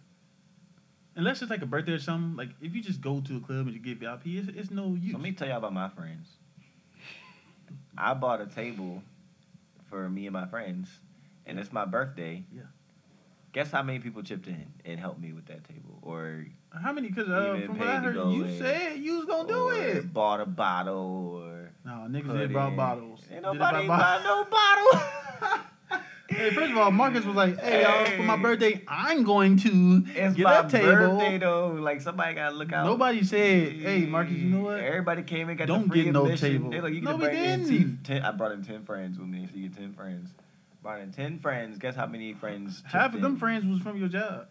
Unless it's like a birthday or something, like if you just go to a club and you get VIP, it's, it's no use. So let me tell y'all about my friends. I bought a table for me and my friends, and it's my birthday. Yeah. Guess how many people chipped in and helped me with that table, or How many? Because uh, from what I heard, you in. said you was gonna do it. bought a bottle, or No, niggas did brought bottles. Ain't nobody buy no bottle. Hey, first of all, Marcus was like, "Hey, y'all, for my birthday, I'm going to it's get my a table." birthday though. Like somebody gotta look out. Nobody said, "Hey, Marcus, you know what? Everybody came and got Don't the free get no admission. table. They like you No, can we bring in didn't. ten, ten. I brought in ten friends with me, so you get ten friends. Brought in ten friends. Guess how many friends? Half of them in? friends was from your job."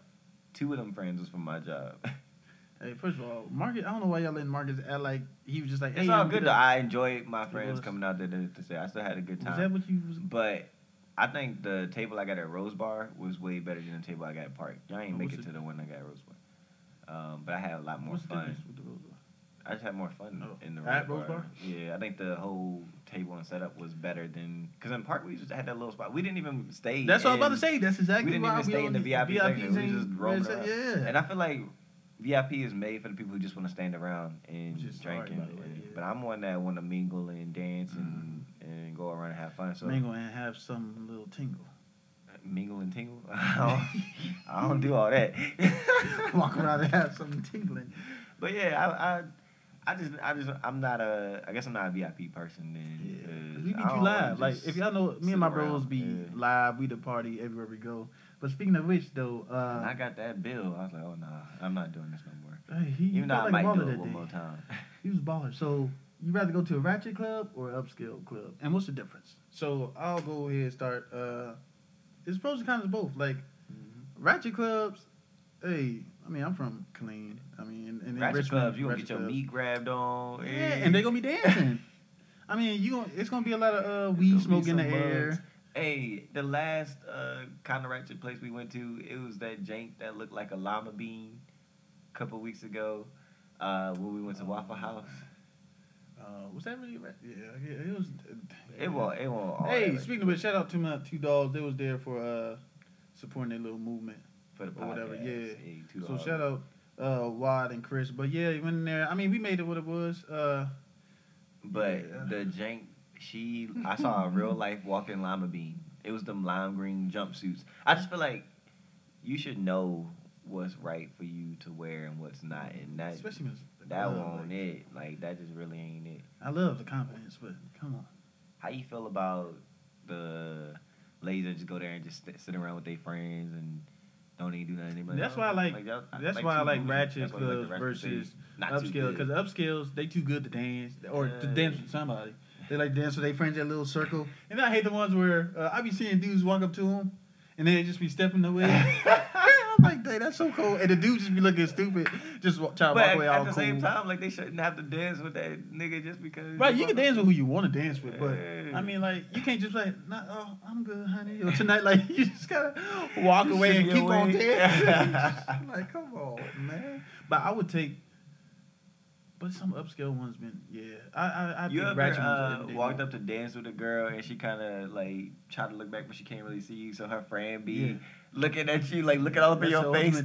Two of them friends was from my job. Hey, first of all, Marcus, I don't know why y'all letting Marcus act like he was just like, "Hey, it's all good though. I enjoyed my friends coming out there to, to say I still had a good a-" Was time. that what you was? But I think the table I got at Rose Bar was way better than the table I got at Park. I ain't make it it? to the one I got at Rose Bar. Um, but I had a lot more What's fun. difference with the Rose Bar? I just had more fun Oh, in the at Rose Rose Bar. Bar? Yeah, I think the whole table and setup was better than because in Park we just had that little spot. We didn't even stay. That's what I'm about to say. That's exactly what We didn't why even stay in the VIP section. We just rolled around. Yeah. And I feel like VIP is made for the people who just want to stand around and is drink. and, yeah. But I'm one that want to mingle and dance and, mm-hmm. and go around and have fun. So Mingle and have some little tingle. mingle and tingle. I don't, I don't do all that. Walk around and have some tingling. But yeah, I, I, I just, I just, I'm not a. I guess I'm not a VIP person. Then yeah. we I be don't too wanna live. Like if y'all know, me and my around. bros be Yeah. live. We the party everywhere we go. But speaking of which, though, When I uh, got that bill, I was like, oh nah, I'm not doing this no more. hey, he, he Even though felt I like might do it one day. more time. He was a baller. So you rather go to a ratchet club or an upscale club? And what's the difference? So I'll go ahead and start. Uh, it's pros and cons of both. Like ratchet clubs. Hey, I mean, I'm from clean. I mean, and, and in Ratchet Richmond, clubs, you gonna get your clubs. meat grabbed on. Yeah, and they gonna be dancing. I mean, you gonna it's gonna be a lot of uh, weed smoke in the some air. Hey, the last uh, kind of ratchet place we went to, it was that jank that looked like a llama bean. A couple weeks ago, uh, when we went to Waffle House, Uh, was that really? Ra- yeah, yeah, it was. it won't, it won't. all Hey, speaking of which, shout out to my two dogs. They was there for uh supporting their little movement. For the or whatever, podcast, yeah. So shout out uh Wad and Chris. But yeah, we went in there. I mean, we made it what it was. Uh, But Yeah. the jank, she, I saw a real life walking lima bean. It was them lime green jumpsuits. I just feel like you should know what's right for you to wear and what's not, and that especially when it's the that won't like, it. Like that just really ain't it. I love the confidence, but come on. How you feel about the ladies that just go there and just sit around with their friends and don't even do? They be That's "Oh, why I like- y'all- That's why I like ratchet why like clubs versus. Upscale because upscales they too good to dance or to dance with somebody. They like dance with their friends in a little circle, and I hate the ones where uh, I be seeing dudes walk up to them and they just be stepping away. I'm like, dang, that's so cool. And the dude just be looking stupid, just try to walk away all cool. at the same time, like they shouldn't have to dance with that nigga just because. Right, you can dance with who you want to dance with, but Yeah. I mean, like, you can't just like, not, oh, I'm good, honey. Or tonight, like, you just gotta walk away and keep on away. dancing. like, come on, man. But I would take, but some upscale ones been, yeah. I, I, I You ever uh, walked up to dance with a girl and she kind of like tried to look back but she can't really see you, so her friend be Yeah. Looking at you like looking all up in your face. and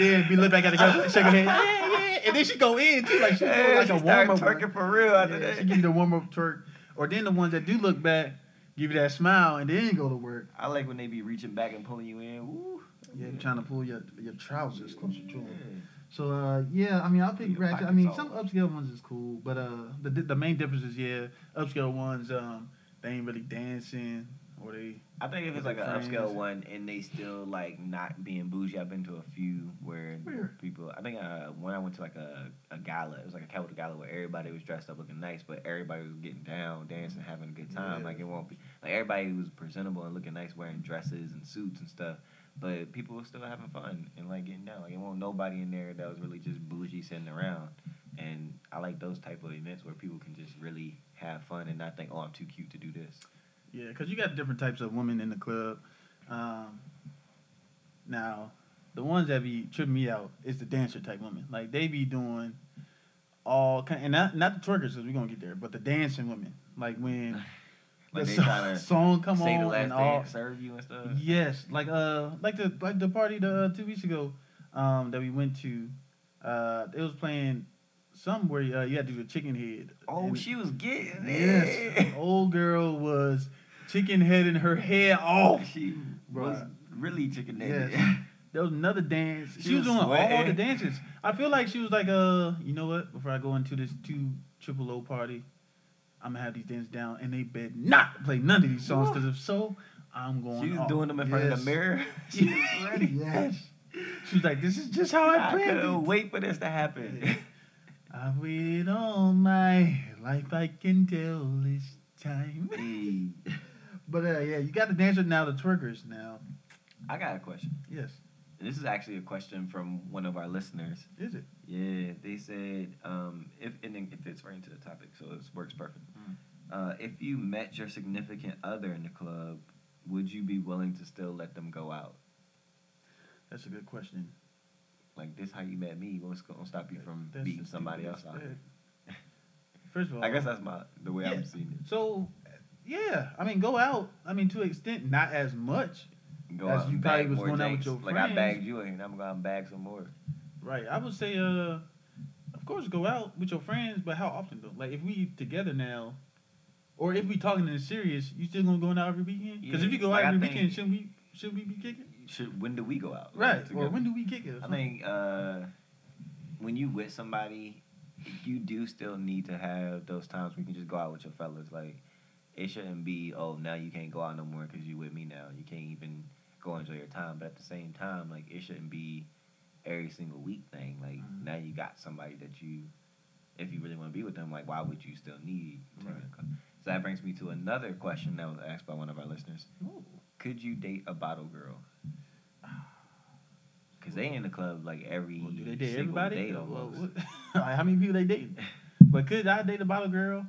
then be look back at the girl, shake her head, yeah, yeah. And then she go in too, like she Yeah, like she a warm up. twerking for real after Yeah, that. she give you the warm up twerk. Or then the ones that do look back, give you that smile, and then go to work. I like when they be reaching back and pulling you in. Woo. Yeah, trying to pull your your trousers closer to them. So uh, yeah, I mean, I'll pick ratchet. I mean, all some upscale ones is cool, but uh, the the main difference is yeah, upscale ones um they ain't really dancing or they I think if it's like an upscale one and they still like not being bougie, I've been to a few where Where? people. I think uh, when I went to like a, a gala, it was like a capital gala where everybody was dressed up looking nice, but everybody was getting down, dancing, having a good time. Yeah. Like it won't be like everybody was presentable and looking nice, wearing dresses and suits and stuff. But people were still having fun and like getting down. Like it won't nobody in there that was really just bougie sitting around. And I like those type of events where people can just really have fun and not think, oh, I'm too cute to do this. Yeah, because you got different types of women in the club. Um, now, the ones that be tripping me out is the dancer type women. Like they be doing all kind, and not not the twerkers, because we gonna get there, but the dancing women. Like when Like the they song, song come say the on last and all. dance, serve you and stuff. Yes, like uh, like the like the party the uh, two weeks ago, um, that we went to, uh, it was playing somewhere uh, you had to do the chicken head. Oh, And- she was getting yes, it. old girl was chicken head heading her head off. she was Bruh. really chicken Yes. There was another dance. She, She was, was doing all the dances. I feel like she was like, uh, you know what? Before I go into this two triple O party, I'm gonna have these dances down, and they bet not play none of these songs because if so, I'm going. She was off. doing them in front of the mirror. she was ready. yes. She was like, "This is just how I I planned it." wait for this to happen. I've waited all my life. I can tell this time. But uh, yeah, you got the dancers now, the twerkers now. I got a question. Yes, This is actually a question from one of our listeners. is it? Yeah, they said um, if and then it fits right into the topic, so it works perfect. Mm. Uh, if you met your significant other in the club, would you be willing to still let them go out? That's a good question. Like this, how you met me? What's gonna stop you from That's beating somebody else out? First of all, I guess that's my the way Yeah. I'm seeing it. so. Yeah, I mean, go out. I mean, to an extent, not as much. Go As out you probably was going out with drinks. your Like I bagged you and I'm gonna bag some more. Right. I would say, uh, of course, go out with your friends, but how often though? Like, if we together now, or if we talking in serious, you still gonna go out every weekend? Because if you go like, out I every weekend, shouldn't we? Should we be kicking? Should when do we go out? Right. Or when do we kick it? I think uh, when you with somebody, you do still need to have those times where you can just go out with your fellas. Like it shouldn't be oh now you can't go out no more because you with me now. You can't even go enjoy your time. But at the same time, like it shouldn't be every single week thing. Like Mhm. now you got somebody that you, if you really want to be with them, like why would you still need? to Right. So that brings me to another question that was asked by one of our listeners. Ooh. Could you date a bottle girl? Cause they in the club like every Well, do they date single everybody? day almost. like, how many people they date But could I date a bottle girl?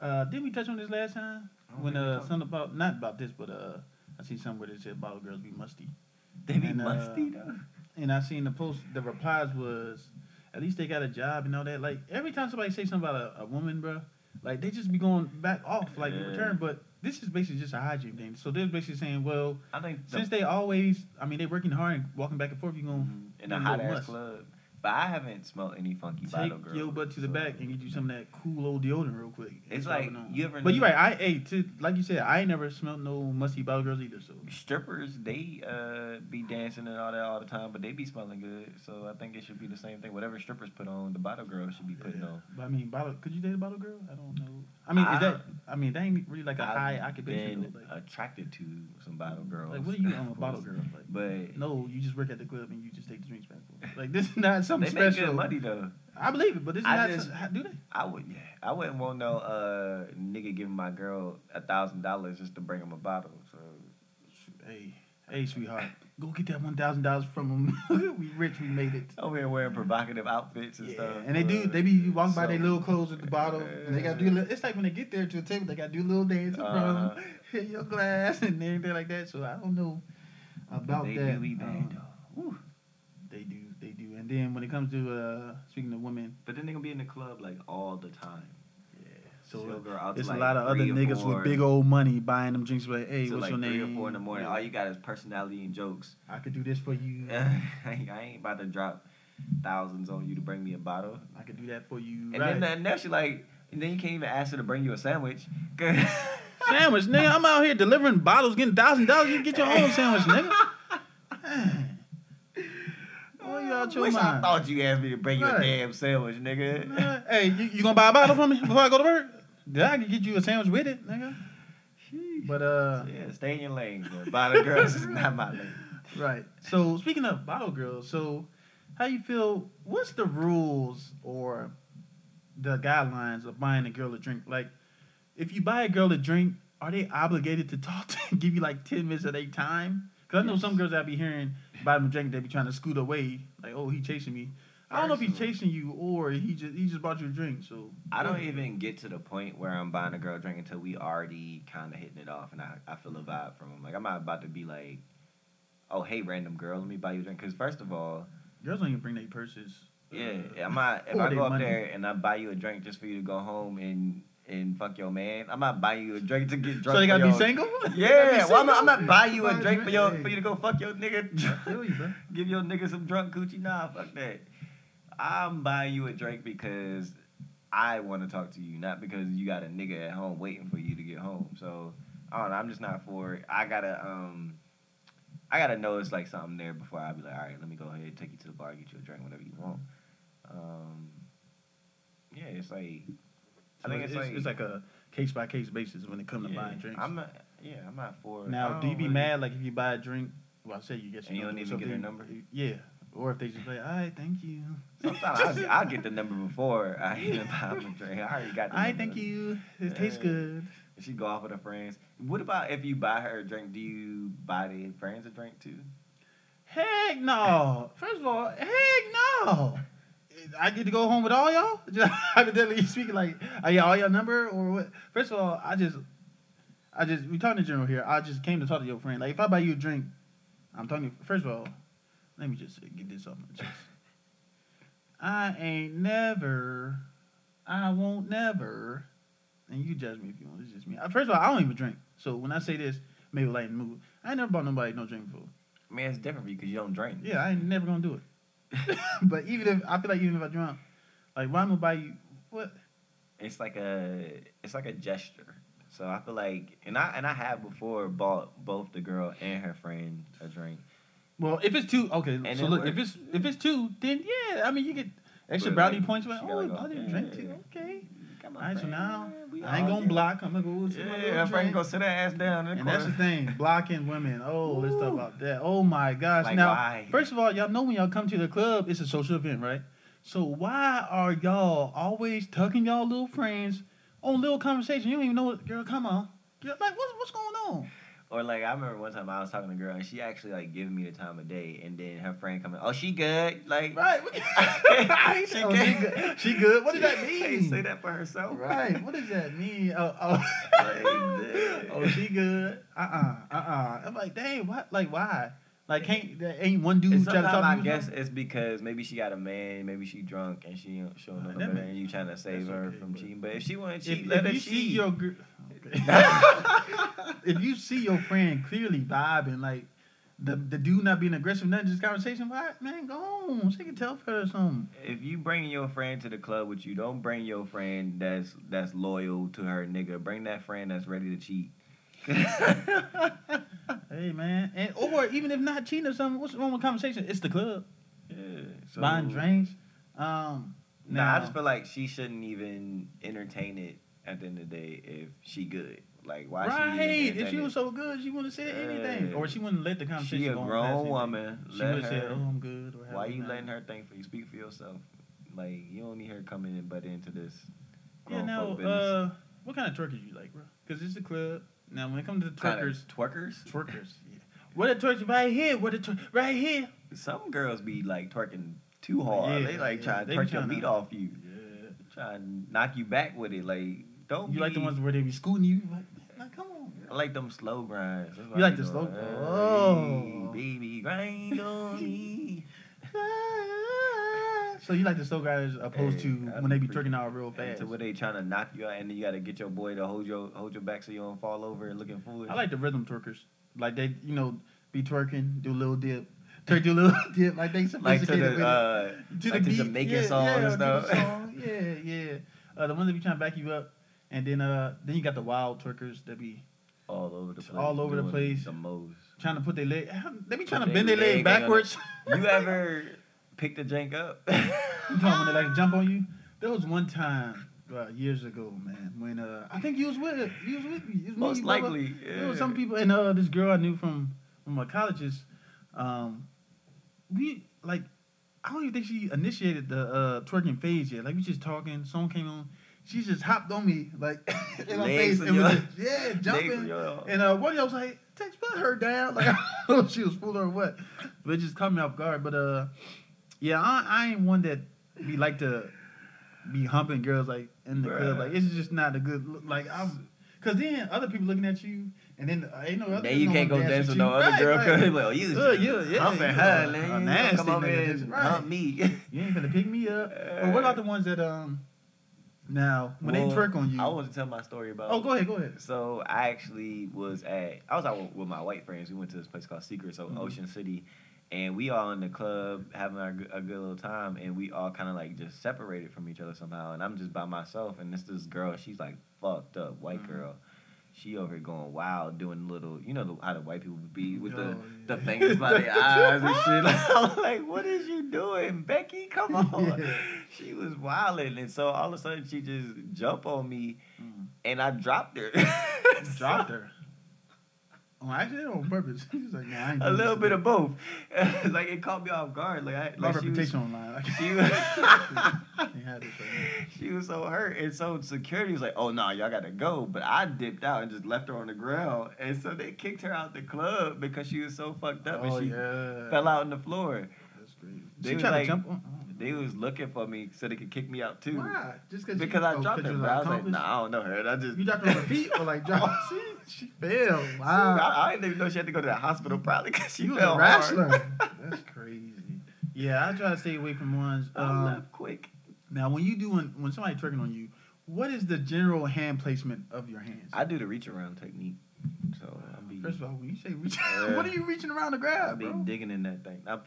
Uh, didn't we touch on this last time? When think we uh, something about not about this, but uh, I see somewhere that said bottle girls be musty, They be and, uh, musty though. and I seen the post. The replies was, at least they got a job and all that. Like every time somebody say something about a, a woman, bro, like they just be going back off like in return. But this is basically just a hygiene thing. So they're basically saying, well, I think the, since they always, I mean, they working hard and walking back and forth, you gonna Mhm. in a hot ass must. club. But I haven't smelled any funky take bottle girl. your butt to the so- back and get you some of that cool old deodorant real quick. It's like, all I know. you ever But you're right. I ate to like you said. I ain't never smelled no musty bottle girls either. So Strippers, they uh be dancing and all that all the time, but they be smelling good. So I think it should be the same thing. Whatever strippers put on, the bottle girl should be putting Yeah. on. But I mean, bottle. Could you date a bottle girl? I don't know. I mean, is I- that? I mean, that ain't really like a I've high occupation. been Like, attracted to some bottle girls. like, what are you on a bottle girl? Like, But no, you just work at the club and you just take the drinks back. Like this is not something they make special. good money though. I believe it, but this is I not. just- some- do they? I would, yeah, I wouldn't want no uh nigga giving my girl a thousand dollars just to bring him a bottle. So Hey, hey, sweetheart, go get that one thousand dollars from him. we rich. We made it. over here wearing provocative outfits and Yeah, stuff. and they do. They be walking by so- their little clothes at the bottle, and they got to do. Little, it's like when they get there to the table, they got to do a little dance in front of Uh-huh. them, hit your glass and everything like that. So I don't know about they that. do Um, though. Whew. they do. And then when it comes to uh, speaking to women, But then they gonna be in the club like all the time. yeah. So So to it's like a lot of other niggas four, with big old money buying them drinks. Like, hey, to what's like your three name? or four in the morning. Yeah. All you got is personality and jokes. I could do this for you. I ain't about to drop thousands on you to bring me a bottle. I could do that for you. And right. then then now she like, and then you can't even ask her to bring you a sandwich. sandwich, nigga. I'm out here delivering bottles, getting thousand dollars. You get your own sandwich, nigga. Out your Wish I thought you asked me to bring you a damn sandwich, nigga. Hey, you, you gonna buy a bottle for me before I go to work? Yeah, I can get you a sandwich with it, nigga. But uh, yeah, stay in your lane. Bottle girls is not my lane. right. So speaking of bottle girls, so how you feel? What's the rules or the guidelines of buying a girl a drink? Like, if you buy a girl a drink, are they obligated to talk to give you like ten minutes of their time? Because I know some girls I be hearing buy them a drink, they be trying to scoot away, like, oh, he chasing me. I don't know if he's chasing you or he just he just bought you a drink. So I don't even get to the point where I'm buying a girl a drink until we already kind of hitting it off, and I, I feel a vibe from him. Like I'm not about to be like, oh hey random girl, let me buy you a drink. Because first of all, Girls don't even bring their purses. yeah, Uh, I'm not if I go up money. there and I buy you a drink just for you to go home and and fuck your man, I'm not buying you a drink to get drunk. So you gotta be single? Gotta be Yeah, well I'm, not- I'm not buying you a drink for your for you to go fuck your I nigga. feel you, bro. Give your nigga some drunk coochie. Nah, fuck that. I'm buying you a drink because I want to talk to you, not because you got a nigga at home waiting for you to get home. So I don't know. I'm just not for it. I gotta um, I gotta know it's like something there before I be like, all right, let me go ahead, take you to the bar, get you a drink, whatever you want. Um, yeah, it's like I So think it's, like it's like a case by case basis when it comes to yeah, buying drinks. I'm not. Yeah, I'm not for. I now, don't you be really- mad like if you buy a drink? Well, I say you get And you don't even get their number? Yeah, or if they just like, all right, thank you. Sometimes I'll, I'll get the number before I even buy them a drink. I already got the All right, number. thank you. It tastes Yeah. good. She go off with her friends. What about if you buy her a drink? Do you buy the friends a drink too? Heck no. First of all, heck no. I get to go home with all y'all. Just hypothetically speaking, like, are y'all your number or what? First of all, I just, I just we talking in general here. I just came to talk to your friend. Like, if I buy you a drink, I'm talking. First of all, let me just get this off my chest. I ain't never I won't never. And you judge me if you want. It's just me. Uh, First of all, I don't even drink. So when I say this, maybe lighten the mood. I ain't never bought nobody no drink before. I mean, it's different for you because you don't drink. Yeah, I ain't never gonna do it. but even if I feel like even if I drunk, like why am I gonna buy you what? It's like a it's like a gesture. So I feel like, and I and I have before bought both the girl and her friend a drink. Well, if it's two, okay. And so look, if it's if it's two, then yeah, I mean you get extra brownie like, points. She oh, gotta I didn't drink too. Okay. Right, so now I ain't gonna block. I'm gonna go Yeah, my her little friend drink. go sit her ass down in the And that's the thing, blocking women. Oh, let's talk about that. Oh my gosh. Like, now, why? first of all, y'all know when y'all come to the club, it's a social event, right? So why are y'all always tucking y'all little friends on little conversation? You don't even know what girl, come on. Like what's what's going on? Or like I remember one time I was talking to a girl and she actually like giving me the time of day, and then her friend coming, oh she good, like Right. She oh, she, good. she good. What does that mean? say that for herself, Right. What does that mean? Oh, oh. Like, oh she good. Uh uh-uh, uh. Uh I'm like, dang, what? Like, why? Like, can't there ain't one dude And try to sometimes talk to I you? guess something? it's because maybe she got a man, maybe she drunk and she don't showing up, that and you trying to save her okay, from but- cheating. But if she want to cheat, if, let if her you cheat. see your gr- if you see your friend clearly vibing, like the the dude not being aggressive, nothing, just conversation, why, man, go on. She can tell her something. if you bring your friend to the club with you, don't bring your friend that's that's loyal to her nigga. Bring that friend that's ready to cheat. Hey man, and or even if not cheating or something, what's wrong with conversation? It's the club, yeah. So, buying drinks. Um, Nah, I just feel like she shouldn't even entertain it at the end of the day if she good. Like why right. she If she was so good, she wouldn't have said anything, or she wouldn't let the conversation She a go on past grown woman. She would have said, "Oh, I'm good." Or Why you letting her think for you? Speak for yourself. Like you don't need her coming in butt into this. Yeah. Now, uh, what kind of twerkers you like, bro? Because it's a club. Now, when it comes to twerkers, twerkers. twerkers. Yeah. What a twerk right here. What a twerk right here. Some girls be like twerking too hard. Yeah, they like yeah. try to twerk your meat off you. Yeah. Try to knock you back with it. Like don't You be like the ones where they be scooting you? Like, like come on. I like them slow grinds. That's You like the slow- doing. Oh. Baby, grind on me. So you like the slow guys opposed Hey, to I when they be twerking out real fast? to where they trying to knock you out, and then you got to get your boy to hold your hold your back so you don't fall over and looking foolish. I like the rhythm twerkers. Like they, you know, be twerking, do a little dip, twerk, do a little dip, like they like to sophisticated with the it. uh, to like the. Jamaican yeah, song yeah, and stuff. song. Yeah, yeah. Uh, the ones that be trying to back you up, and then uh, then you got the wild twerkers that be all over the place. All over the place. The most. trying to put their leg. They be trying to bend their their leg leg backwards. You ever pick the jank up? You talking when they like jump on you? There was one time uh, years ago, man, when uh, I think you was with. You was with me. It was me, Most Bubba. likely. There was some people, and uh, this girl I knew from from my colleges. Um, we like, I don't even think she initiated the uh, twerking phase yet. Like we just talking, song came on. She just hopped on me like in my face and was just, yeah jumping. And uh, one of y'all was like, "Tex put her down." Like I don't know if she was fooling or what, but it just caught me off guard. But uh, yeah, I, I ain't one that be like to be humping girls like in the club. Like it's just not a good look. Like I'm, cause then other people looking at you, and then uh, ain't no other. Then you no can't go dance with you. no other Right, girl right. because like, oh, you Uh, was yeah, yeah, humping you her, a- man. a You don't nasty come over here and right. hump me. You ain't gonna pick me up. Or what about the ones that um, now when Well, they twerk on you? I want to tell my story about. oh, go ahead, go ahead. So I actually was at I was out with- with my white friends. We went to this place called Seacrets, so Mhm. Ocean City, and we all in the club having our, a good little time, and we all kind of like just separated from each other somehow. And I'm just by myself, and this this girl, she's like fucked up white Mhm. girl. She over here going wild, doing little, you know the, how the white people be with the Oh, the fingers by their eyes and shit. I'm like, what is you doing, Becky? Come on. Yeah. She was wilding, and so all of a sudden she just jumped on me, Mm. and I dropped her. Dropped her. Oh, actually, on purpose. Like, nah, I a little bit of both. like it caught me off guard. Like I, my like she was, reputation online. Like, she was, Can't have this right she was so hurt, and so security was like, "Oh no, y'all gotta go." But I dipped out and just left her on the ground, and so they kicked her out the club because she was so fucked up, Oh and she yeah. fell out on the floor. That's crazy. They she tried like- to jump on. They was looking for me so they could kick me out too. Why? Just cause Because you, I oh, dropped her, I was like, nah, I don't know her. I just You dropped her on feet or like dropped? she she fell. I, Wow. I didn't even know she had to go to the hospital probably because she You was fell a hard. That's crazy. Yeah, I try to stay away from ones. I Um, left quick. Now, when you do when somebody twerking on you, what is the general hand placement of your hands? I do the reach around technique. So I'll be First of all, when you say reach, Yeah. what are you reaching around to grab? I'll be bro? digging in that thing. Now-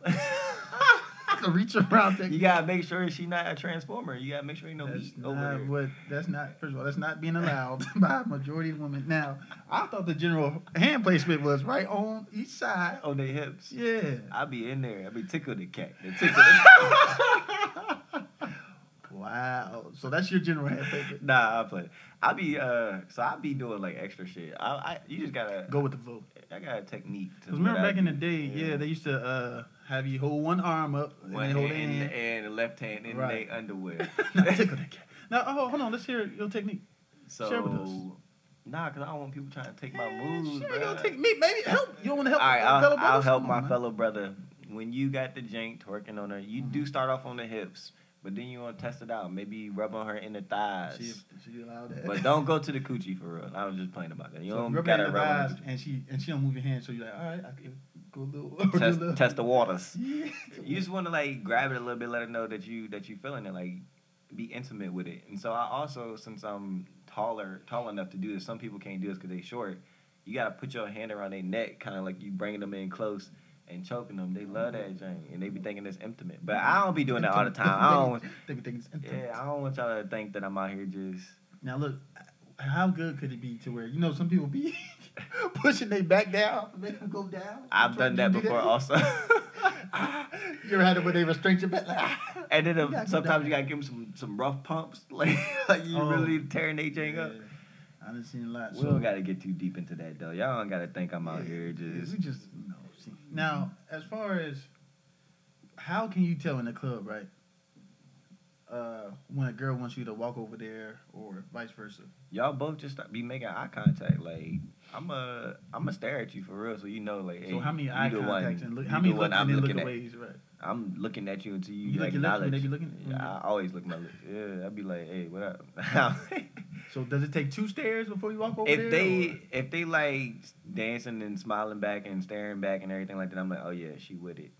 That's a reach around thing. you gotta make sure she's not a transformer. You gotta make sure ain't no That's not over there. what. That's not. First of all, that's not being allowed by a majority of women. Now, I thought the general hand placement was right on each side. on their hips. Yeah. I'd be in there. I'd be tickle the cat. The tickle the wow. So that's your general hand placement. Nah, I play. I be uh, so I be doing like extra shit. I, I you just gotta Go with the flow. I got a technique. To Because remember what I back in the day, yeah. they used to uh, have you hold one arm up and one then hold hand it in in. the, and the left hand in Right. their underwear. now, tickle that cat. Now, oh, hold on. Let's hear your technique. so Share with us. nah, cause I don't want people trying to take my Yeah, moves. Sure, bruh. your technique. Maybe help. You don't want to help All right, a I'll, fellow I'll help Come my man. fellow brother. When you got the jank twerking on her, you do Mhm. start off on the hips, but then you want to test it out. Maybe rub on her inner thighs. If she allowed that. But don't go to the coochie for real. I was just playing about that. You so don't rub gotta rub thighs, and she and she don't move your hand, so you're like, all right, I can go a little. do a test, little- test the waters. Yeah. You just want to like grab it a little bit, let her know that you that you feeling it, like be intimate with it. And so I also, since I'm taller, tall enough to do this, some people can't do this because they short. You gotta put your hand around their neck, kind of like you bringing them in close and choking them. They love that thing, and they be thinking it's intimate. But I don't be doing that all the time. I don't. They be thinking it's intimate. Yeah, I don't want y'all to think that I'm out here just. Now look, how good could it be to where you know some people be pushing their back down to make them go down? I've done that do before also. you ever had it where they restrain your back? Like, ah. and then You sometimes you gotta give them some, some rough pumps, like, like you Oh. really tearing their jank up. Yeah. I done seen a lot. We so- don't gotta get too deep into that though. Y'all don't gotta think I'm out Yeah, here yeah, just. we just you know. Now, as far as how can you tell in the club, right? Uh, when a girl wants you to walk over there, or vice versa. Y'all both just be making eye contact. Like I'm a, I'm a stare at you for real, so you know, like. So hey, how many eye contacts one, and look? How many look I'm and then look looking at. away? Right. I'm looking at you until you, You like acknowledge. looking? Yeah, I always look my lips. Yeah, I'd be like, hey, what up? So does it take two stares before you walk over there? if they or- if they like dancing and smiling back and staring back and everything like that, I'm like, oh yeah, she with it.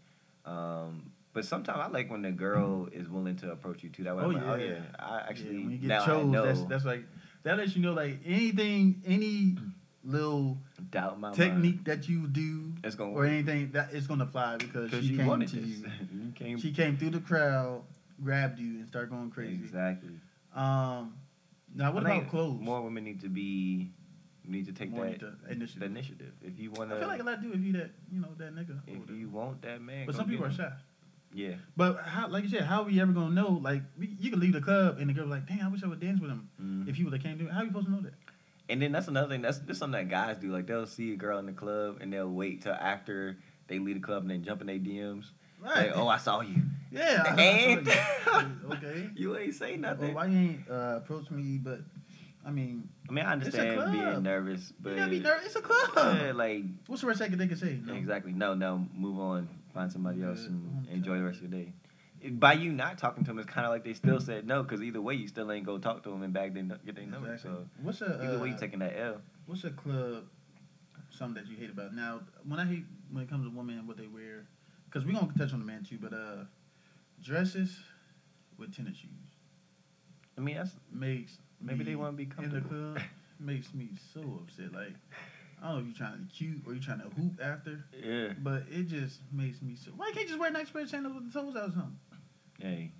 Um, but sometimes I like when the girl is willing to approach you too. That way, Oh, I'm like, oh yeah. yeah, I actually yeah, when you get now I chose, know that's that's like that lets you know like anything, any little doubt my technique that you do It's gonna or work anything it's gonna fly because because she came wanted to you. you came She came through the crowd, grabbed you, and started going crazy. exactly. Um, now what I think about clothes? More women need to be need to take More that to- initiative. the initiative. If you want I feel like a to, lot do if you that you know that nigga. if you want that man, but some people are shy. Yeah, But how, like you said, how are we ever gonna know? Like you can leave the club and the girl like, damn, I wish I would dance with him. Mhm. If you would have came to, how are you supposed to know that? And then that's another thing. That's just something that guys do. Like they'll see a girl in the club and they'll wait till after they leave the club and then jump in their DMs. Like, oh, I saw you. yeah. And okay. you ain't say nothing. Well, why you ain't uh, approach me? But I mean, I mean, I understand being nervous, but you gotta be nervous. It's a club. yeah, like What's the worst they can say? No. exactly. No, no, move on. Find somebody else and I'm enjoy the rest of your day. By you not talking to them, it's kind of like they still said no, because either way, you still ain't go talk to them and back then get their number. Exactly. So What's a either way, you uh, taking that L. What's a club? Something that you hate about now? When I hate when it comes to women and what they wear, because we gonna touch on the man too, but uh, dresses with tennis shoes I mean, that's makes maybe they want to be in the comfortable. club makes me so upset. Like I don't know if you're trying to be cute or you're trying to hoop after, yeah. but it just makes me so. Why can't you just wear nice pair of sandals with the toes out or something? Hey,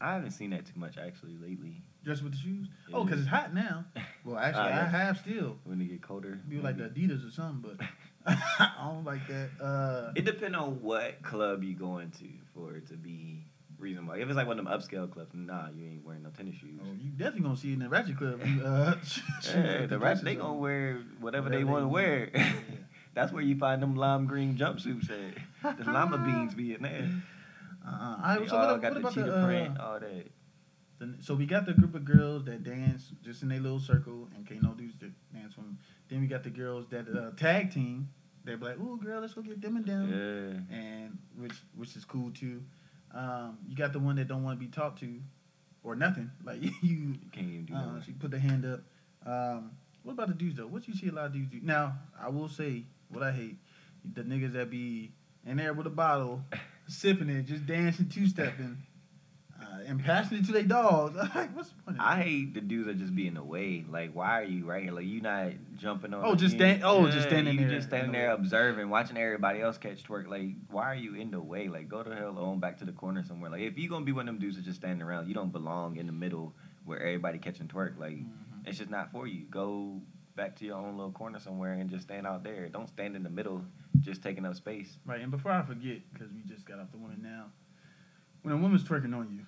I haven't seen that too much actually lately. Dress with the shoes? Oh, because it's hot now. Well, actually, Ah, I have still. When it get colder, Be like the. Adidas or something, but I don't like that. Uh, It depends on what club you going to for it to be reasonable. If it's like one of them upscale clubs, nah, you ain't wearing no tennis shoes. oh, you definitely gonna see it in the Ratchet Club. Uh, Hey, the rest they gonna wear whatever, they Whatever want to they- wear. That's where you find them lime green jumpsuits at. The llama beans be in there. Uh, all right, They so all what, got what the cheetah the, uh, print, all that. the- So we got the group of girls that dance just in their little circle, and can't no dudes that dance with them. Then we got the girls that uh, tag team. They're like, "Ooh, girl, let's go get them and them," Yeah. and which which is cool too. Um, you got the one that don't want to be talked to, or nothing. Like you, You can't even do Uh, that. she put the hand up. Um, what about the dudes though? What you see a lot of dudes do? Now, I will say what I hate: the niggas that be in there with a bottle, sipping it, just dancing, two stepping. And passionate to their dogs. like, what's the point? I hate the dudes that just be in the way. Like, why are you right here? Like, you not jumping on. Oh, just stand- oh, just standing you there just standing in there observing, watching everybody else catch twerk. Like, why are you in the way? Like, go to hell on back to the corner somewhere. Like, if you gonna be one of them dudes that just standing around, you don't belong in the middle where everybody catching twerk. Like, Mhm. it's just not for you. Go back to your own little corner somewhere and just stand out there. Don't stand in the middle, just taking up space. Right, and before I forget, because we just got off the woman now, when a woman's twerking on you,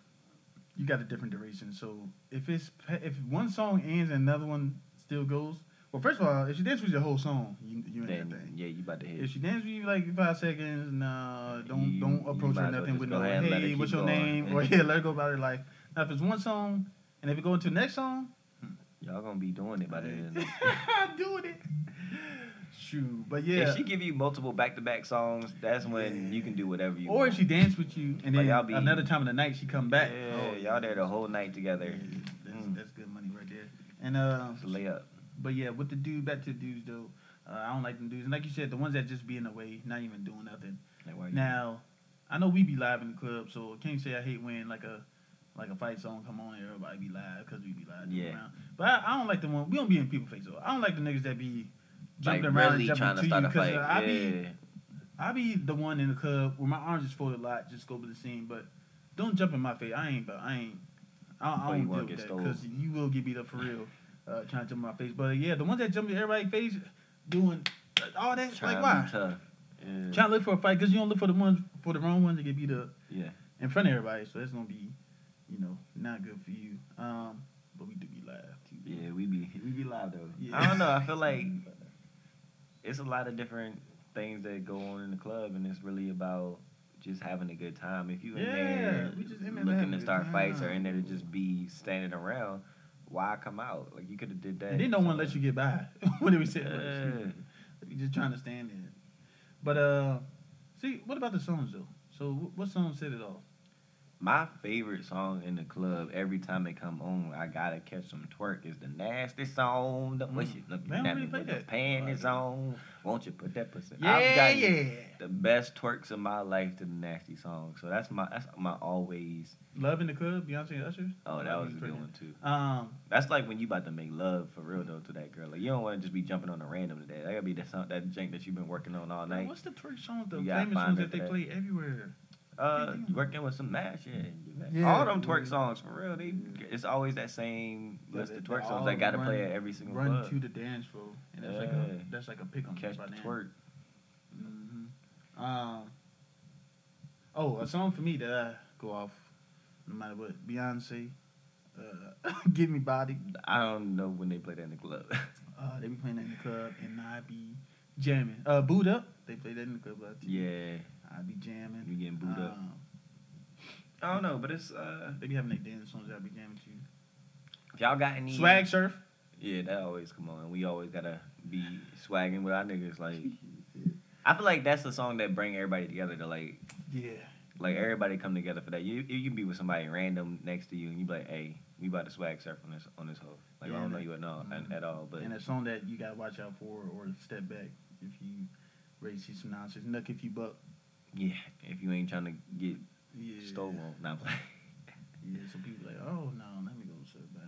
you got a different duration. So if it's if one song ends and another one still goes, well, first of all, if she dances with your whole song, you you in that thing. yeah, you about to hit. If she dances with you like five seconds, nah, don't You- don't approach her might as well nothing with no ahead and let her hey, what's your going. name, or yeah, let her go about her life. Now if it's one song, and if it go into the next song, Y'all gonna be doing it by the end. of the I'm doing it. Shoot, but yeah. If she give you multiple back to back songs, that's when you can do whatever you want. or want. if she dance with you and Like, then y'all be- another time of the night she come back. Yeah, Oh, y'all there the whole night together. Yeah, that's, Mm. that's good money right there. And uh, It's a layup. but yeah, with the dude, back to the dudes though. Uh, I don't like them dudes, and like you said, the ones that just be in the way, not even doing nothing. Like, Now, I know we be live in the club, so I can't say I hate when like a like a fight song come on and everybody be live because we be live. Yeah. Around. But I, I don't like the one we don't be in people face though. I don't like the niggas that be like jumping around really and jumping trying to to start you a fight. uh, I yeah. be I be the one in the club where my arms just folded a lot, just go with the scene. But don't jump in my face. I ain't. But I ain't. I, I don't deal get with that because you will get beat up for real. Uh, trying to jump in my face. But yeah, the ones that jump in everybody's face, doing all that, Trying like why? to. Yeah. Trying to look for a fight because you don't look for the ones for the wrong ones to get beat up yeah. in front of everybody. So that's gonna be, you know, not good for you. Um, but we do be live. too. Yeah, we be we be live though. Yeah. I don't know. I feel like it's a lot of different things that go on in the club, and it's really about just having a good time. If you in Yeah, there we just in there looking to start fights or in there to just be standing around, why come out? Like you could have did that. And then no one let you get by. what did we say? Yeah. We just trying to stand in. But uh, see, what about the songs though? So what song set it off? My favorite song in the club every time they come on, I gotta catch some twerk is the nasty song. The push it, look They at me with the that. panties on. Won't you put that pussy? Yeah, I've gotten yeah. the best twerks of my life to the nasty song. So that's my that's my always. Love in the club, Beyonce and Usher. Oh, that was a good one too. Um, That's like when you about to make love for real though to that girl. Like you don't want to just be jumping on a random today. That gotta be that song, that jank that you've been working on all night. what's the twerk song? The famous ones it that they that. play everywhere. Uh, working with some mash, yeah. Yeah. all them twerk songs for real. They it's always that same Yeah, list of twerk songs all that gotta play at every single Run club. to the dance floor, and that's like Yeah. a that's like a pick on Catch by the now. twerk. hmm Um. Oh, a song for me that I go off, no matter what. Beyonce, uh, "Give Me Body." I don't know when they play that in the club. Uh, they be playing that in the club, and I be jamming. Uh, boot up. They play that in the club. too. yeah, I be jamming. you getting booed up. Um, I don't know, but it's uh, they be having their dance songs. that I be jamming to. if y'all got any Swag surf. Yeah, that always come on. We always gotta be swagging with our niggas. Like, I feel like that's the song that bring everybody together. To like, Yeah. like everybody come together for that. You you can be with somebody random next to you, and you be like, hey, we about to swag surf on this on this hoe. Like Yeah, I don't know you at all mhm. at all, but and a song that you gotta watch out for or step back if you ready to see some nonsense. Knuck if you buck. Yeah, if you ain't trying to get Yeah. stolen, not play. Yeah, so people like, oh no, let me go sit back.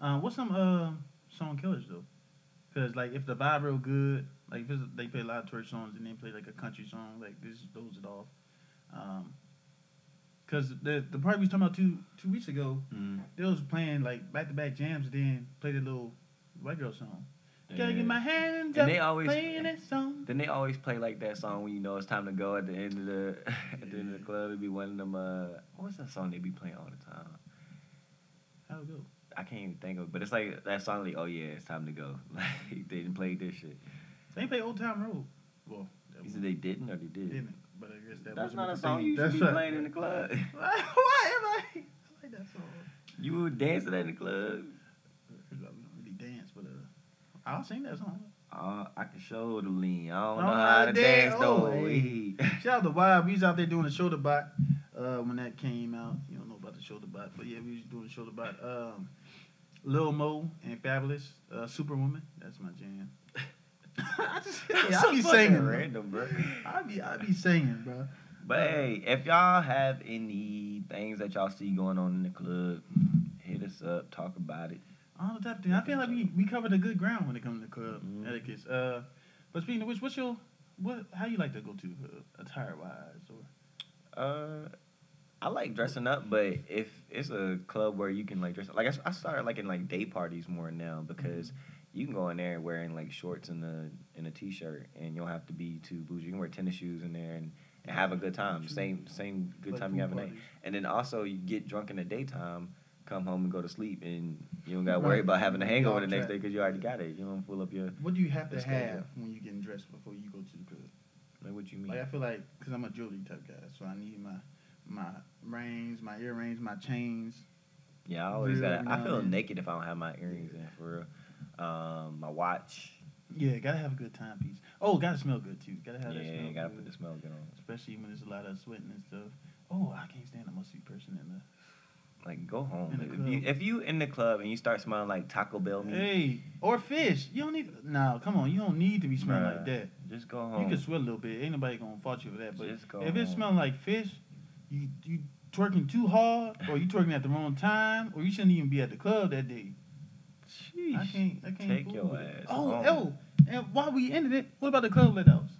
Uh, what's some uh song killers though? Cause like if the vibe real good, like if it's, they play a lot of twerk songs and then play like a country song, like this throws it off. Um, cause the the party we was talking about two two weeks ago, Mm. they was playing like back to back jams and then played a little white girl song. Gotta get my hands And up they always- playing that song. Then they always play like that song when you know it's time to go at the end of the at the end of the club. It'd be one of them. Uh, what's that song they be playing all the time? How it go? I can't even think of it, but it's like that song like, oh yeah, it's time to go. Like they didn't play this shit. They play Old Town Road. Well, that You said they didn't or they did? didn't, but I guess that That's wasn't what a song thing- you should That's be right. playing in the club. Why am I? I like that song. You would dance to that in the club. I don't really dance, but uh, I'll sing that song. Uh, I can show the lean. I don't I know don't how to dance Oh, though. hey. Shout out to Wild. We was out there doing the shoulder bot uh, when that came out. You don't know about the shoulder bot, but yeah, we was doing the shoulder bot. Um, Lil Mo and Fabolous, uh, Superwoman. That's my jam. I just, yeah, I be singing, random, bro. I be, I be singing, bro. But hey, if y'all have any things that y'all see going on in the club, hit us up, talk about it. All the type thing. I feel like we, we covered a good ground when it comes to club Mhm. etiquette. Uh, but speaking of which, what's your what? How you like to go to uh, attire wise or? Uh, I like dressing up, but if it's a club where you can like dress, like I, I started liking like day parties more now because you can go in there wearing like shorts and a and a t shirt, and you don't have to be too bougie. You can wear tennis shoes in there and, and have a good time. Same same good like time you have at night. And then also you get drunk in the daytime, come home and go to sleep, and you don't got to Right. worry about having a hangover the next day because you already got it. You don't pull up your What do you have to have yeah. when you getting dressed before you go to the club? like what you mean. Like I feel like because I'm a jewelry type guy, so I need my my rings, my earrings, my chains. Yeah, I always got. I feel and naked if I don't have my earrings in for real. Um, my watch. Yeah, gotta have a good timepiece. Oh, gotta smell good too. Gotta have that Yeah, smell. gotta good. put the smell good on. Especially when there's a lot of sweating and stuff. Oh, I can't stand a musty person in the. Like go home. If you, if you in the club and you start smelling like Taco Bell meat, Hey, or fish. You don't need. No, come on. You don't need to be smelling Bruh, like that. just go home. You can sweat a little bit. Ain't nobody gonna fault you for that. But Just go if it home. smells like fish, you you twerking too hard, or you twerking at the wrong time, or you shouldn't even be at the club that day. I can't. I can't. Take your it. ass Oh, home. oh, and while we ended it, what about the club let outs?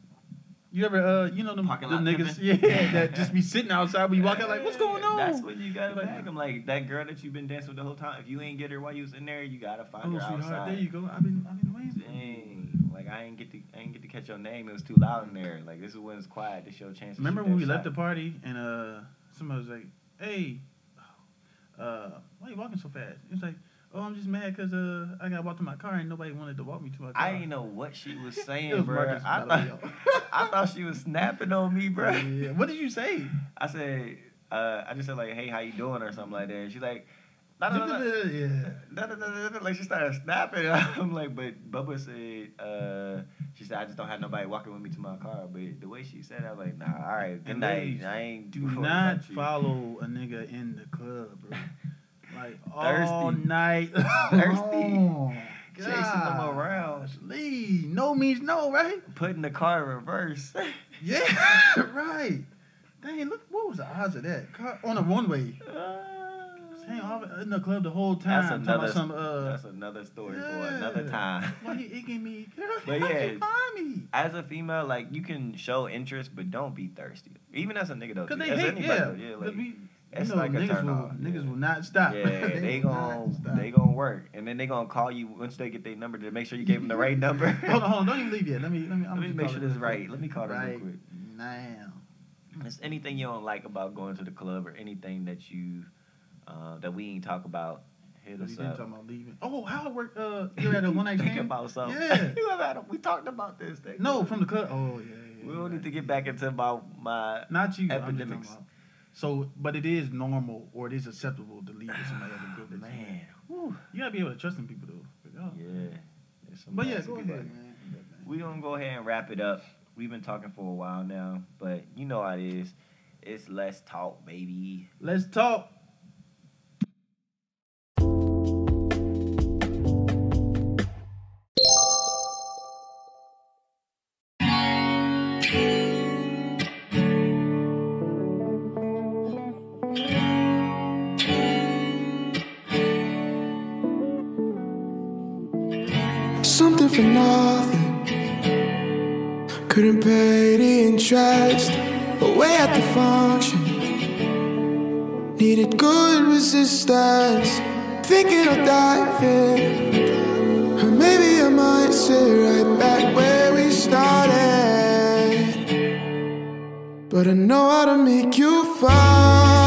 You ever, uh, you know them, them niggas, pimping? yeah, that just be sitting outside when you walk out like, what's going on? That's when you gotta Like- 'em. Like that girl that you've been dancing with the whole time. If you ain't get her while you was in there, you gotta find oh, her sweetheart, outside. there you go. I've been, I've been waiting. Dang, like I ain't get to, I ain't get to catch your name. It was too loud in there. Like this is when it's quiet. This your chance. Remember when we left the party and uh, somebody was like, hey, uh, why are you walking so fast? It was like, oh, I'm just mad because uh, I got walked to my car and nobody wanted to walk me to my car. I didn't know what she was saying, was bro. I thought, I thought she was snapping on me, bro. Yeah. What did you say? I said, uh, I just said like, hey, how you doing or something like that. And she's like, no, no, no, yeah. Like she started snapping. I'm like, but Bubba said, uh, she said, I just don't have nobody walking with me to my car. But the way she said, it, I was like, nah, all right, good And night. I ain't Do not follow a nigga in the club, bro. Like all Thirsty. night. Thirsty. long. Chasing them around. Golly. No means no, right? Putting the car in reverse. Yeah, right. Dang, look, what was the odds of that? Car on a one way. Dang, all in the club the whole time. That's another, some, uh, that's another story for another time. Well, he, gave me. But yeah. me? As a female, like you can show interest, but don't be thirsty. Even as a nigga though, Cause they as hate, anybody yeah. yeah, like, it's you know, like a niggas turn will, off. Niggas will not stop. Yeah, they will gon' not stop. they gon' work, and then they gonna call you once they get their number to make sure you gave them the right number. hold on, hold on, don't even leave yet. Let me, let me, I'm Let me make sure this is quick. right. Let me call them real quick. now. Is anything you don't like about going to the club, or anything that you uh, that we ain't talk about? Hit We us didn't up. talk about leaving. Oh, how it work? Uh, you're at a one night Think stand. about something. Yeah. you have had a, we talked about this thing. No, from the club. Oh yeah. yeah We don't need to get back into my my. Not you. Epidemics. So, but it is normal or it is acceptable to leave with somebody at a group that you Man. You gotta be able to trust them people though. Yeah. But yeah, go ahead, man. We gonna go ahead and wrap it up. We've been talking for a while now, but you know how it is. It's less talk, baby. Let's talk. The function. Needed good resistance. Thinking of diving. Or maybe I might sit right back where we started. But I know how to make you fast.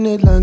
Yellow tinted lenses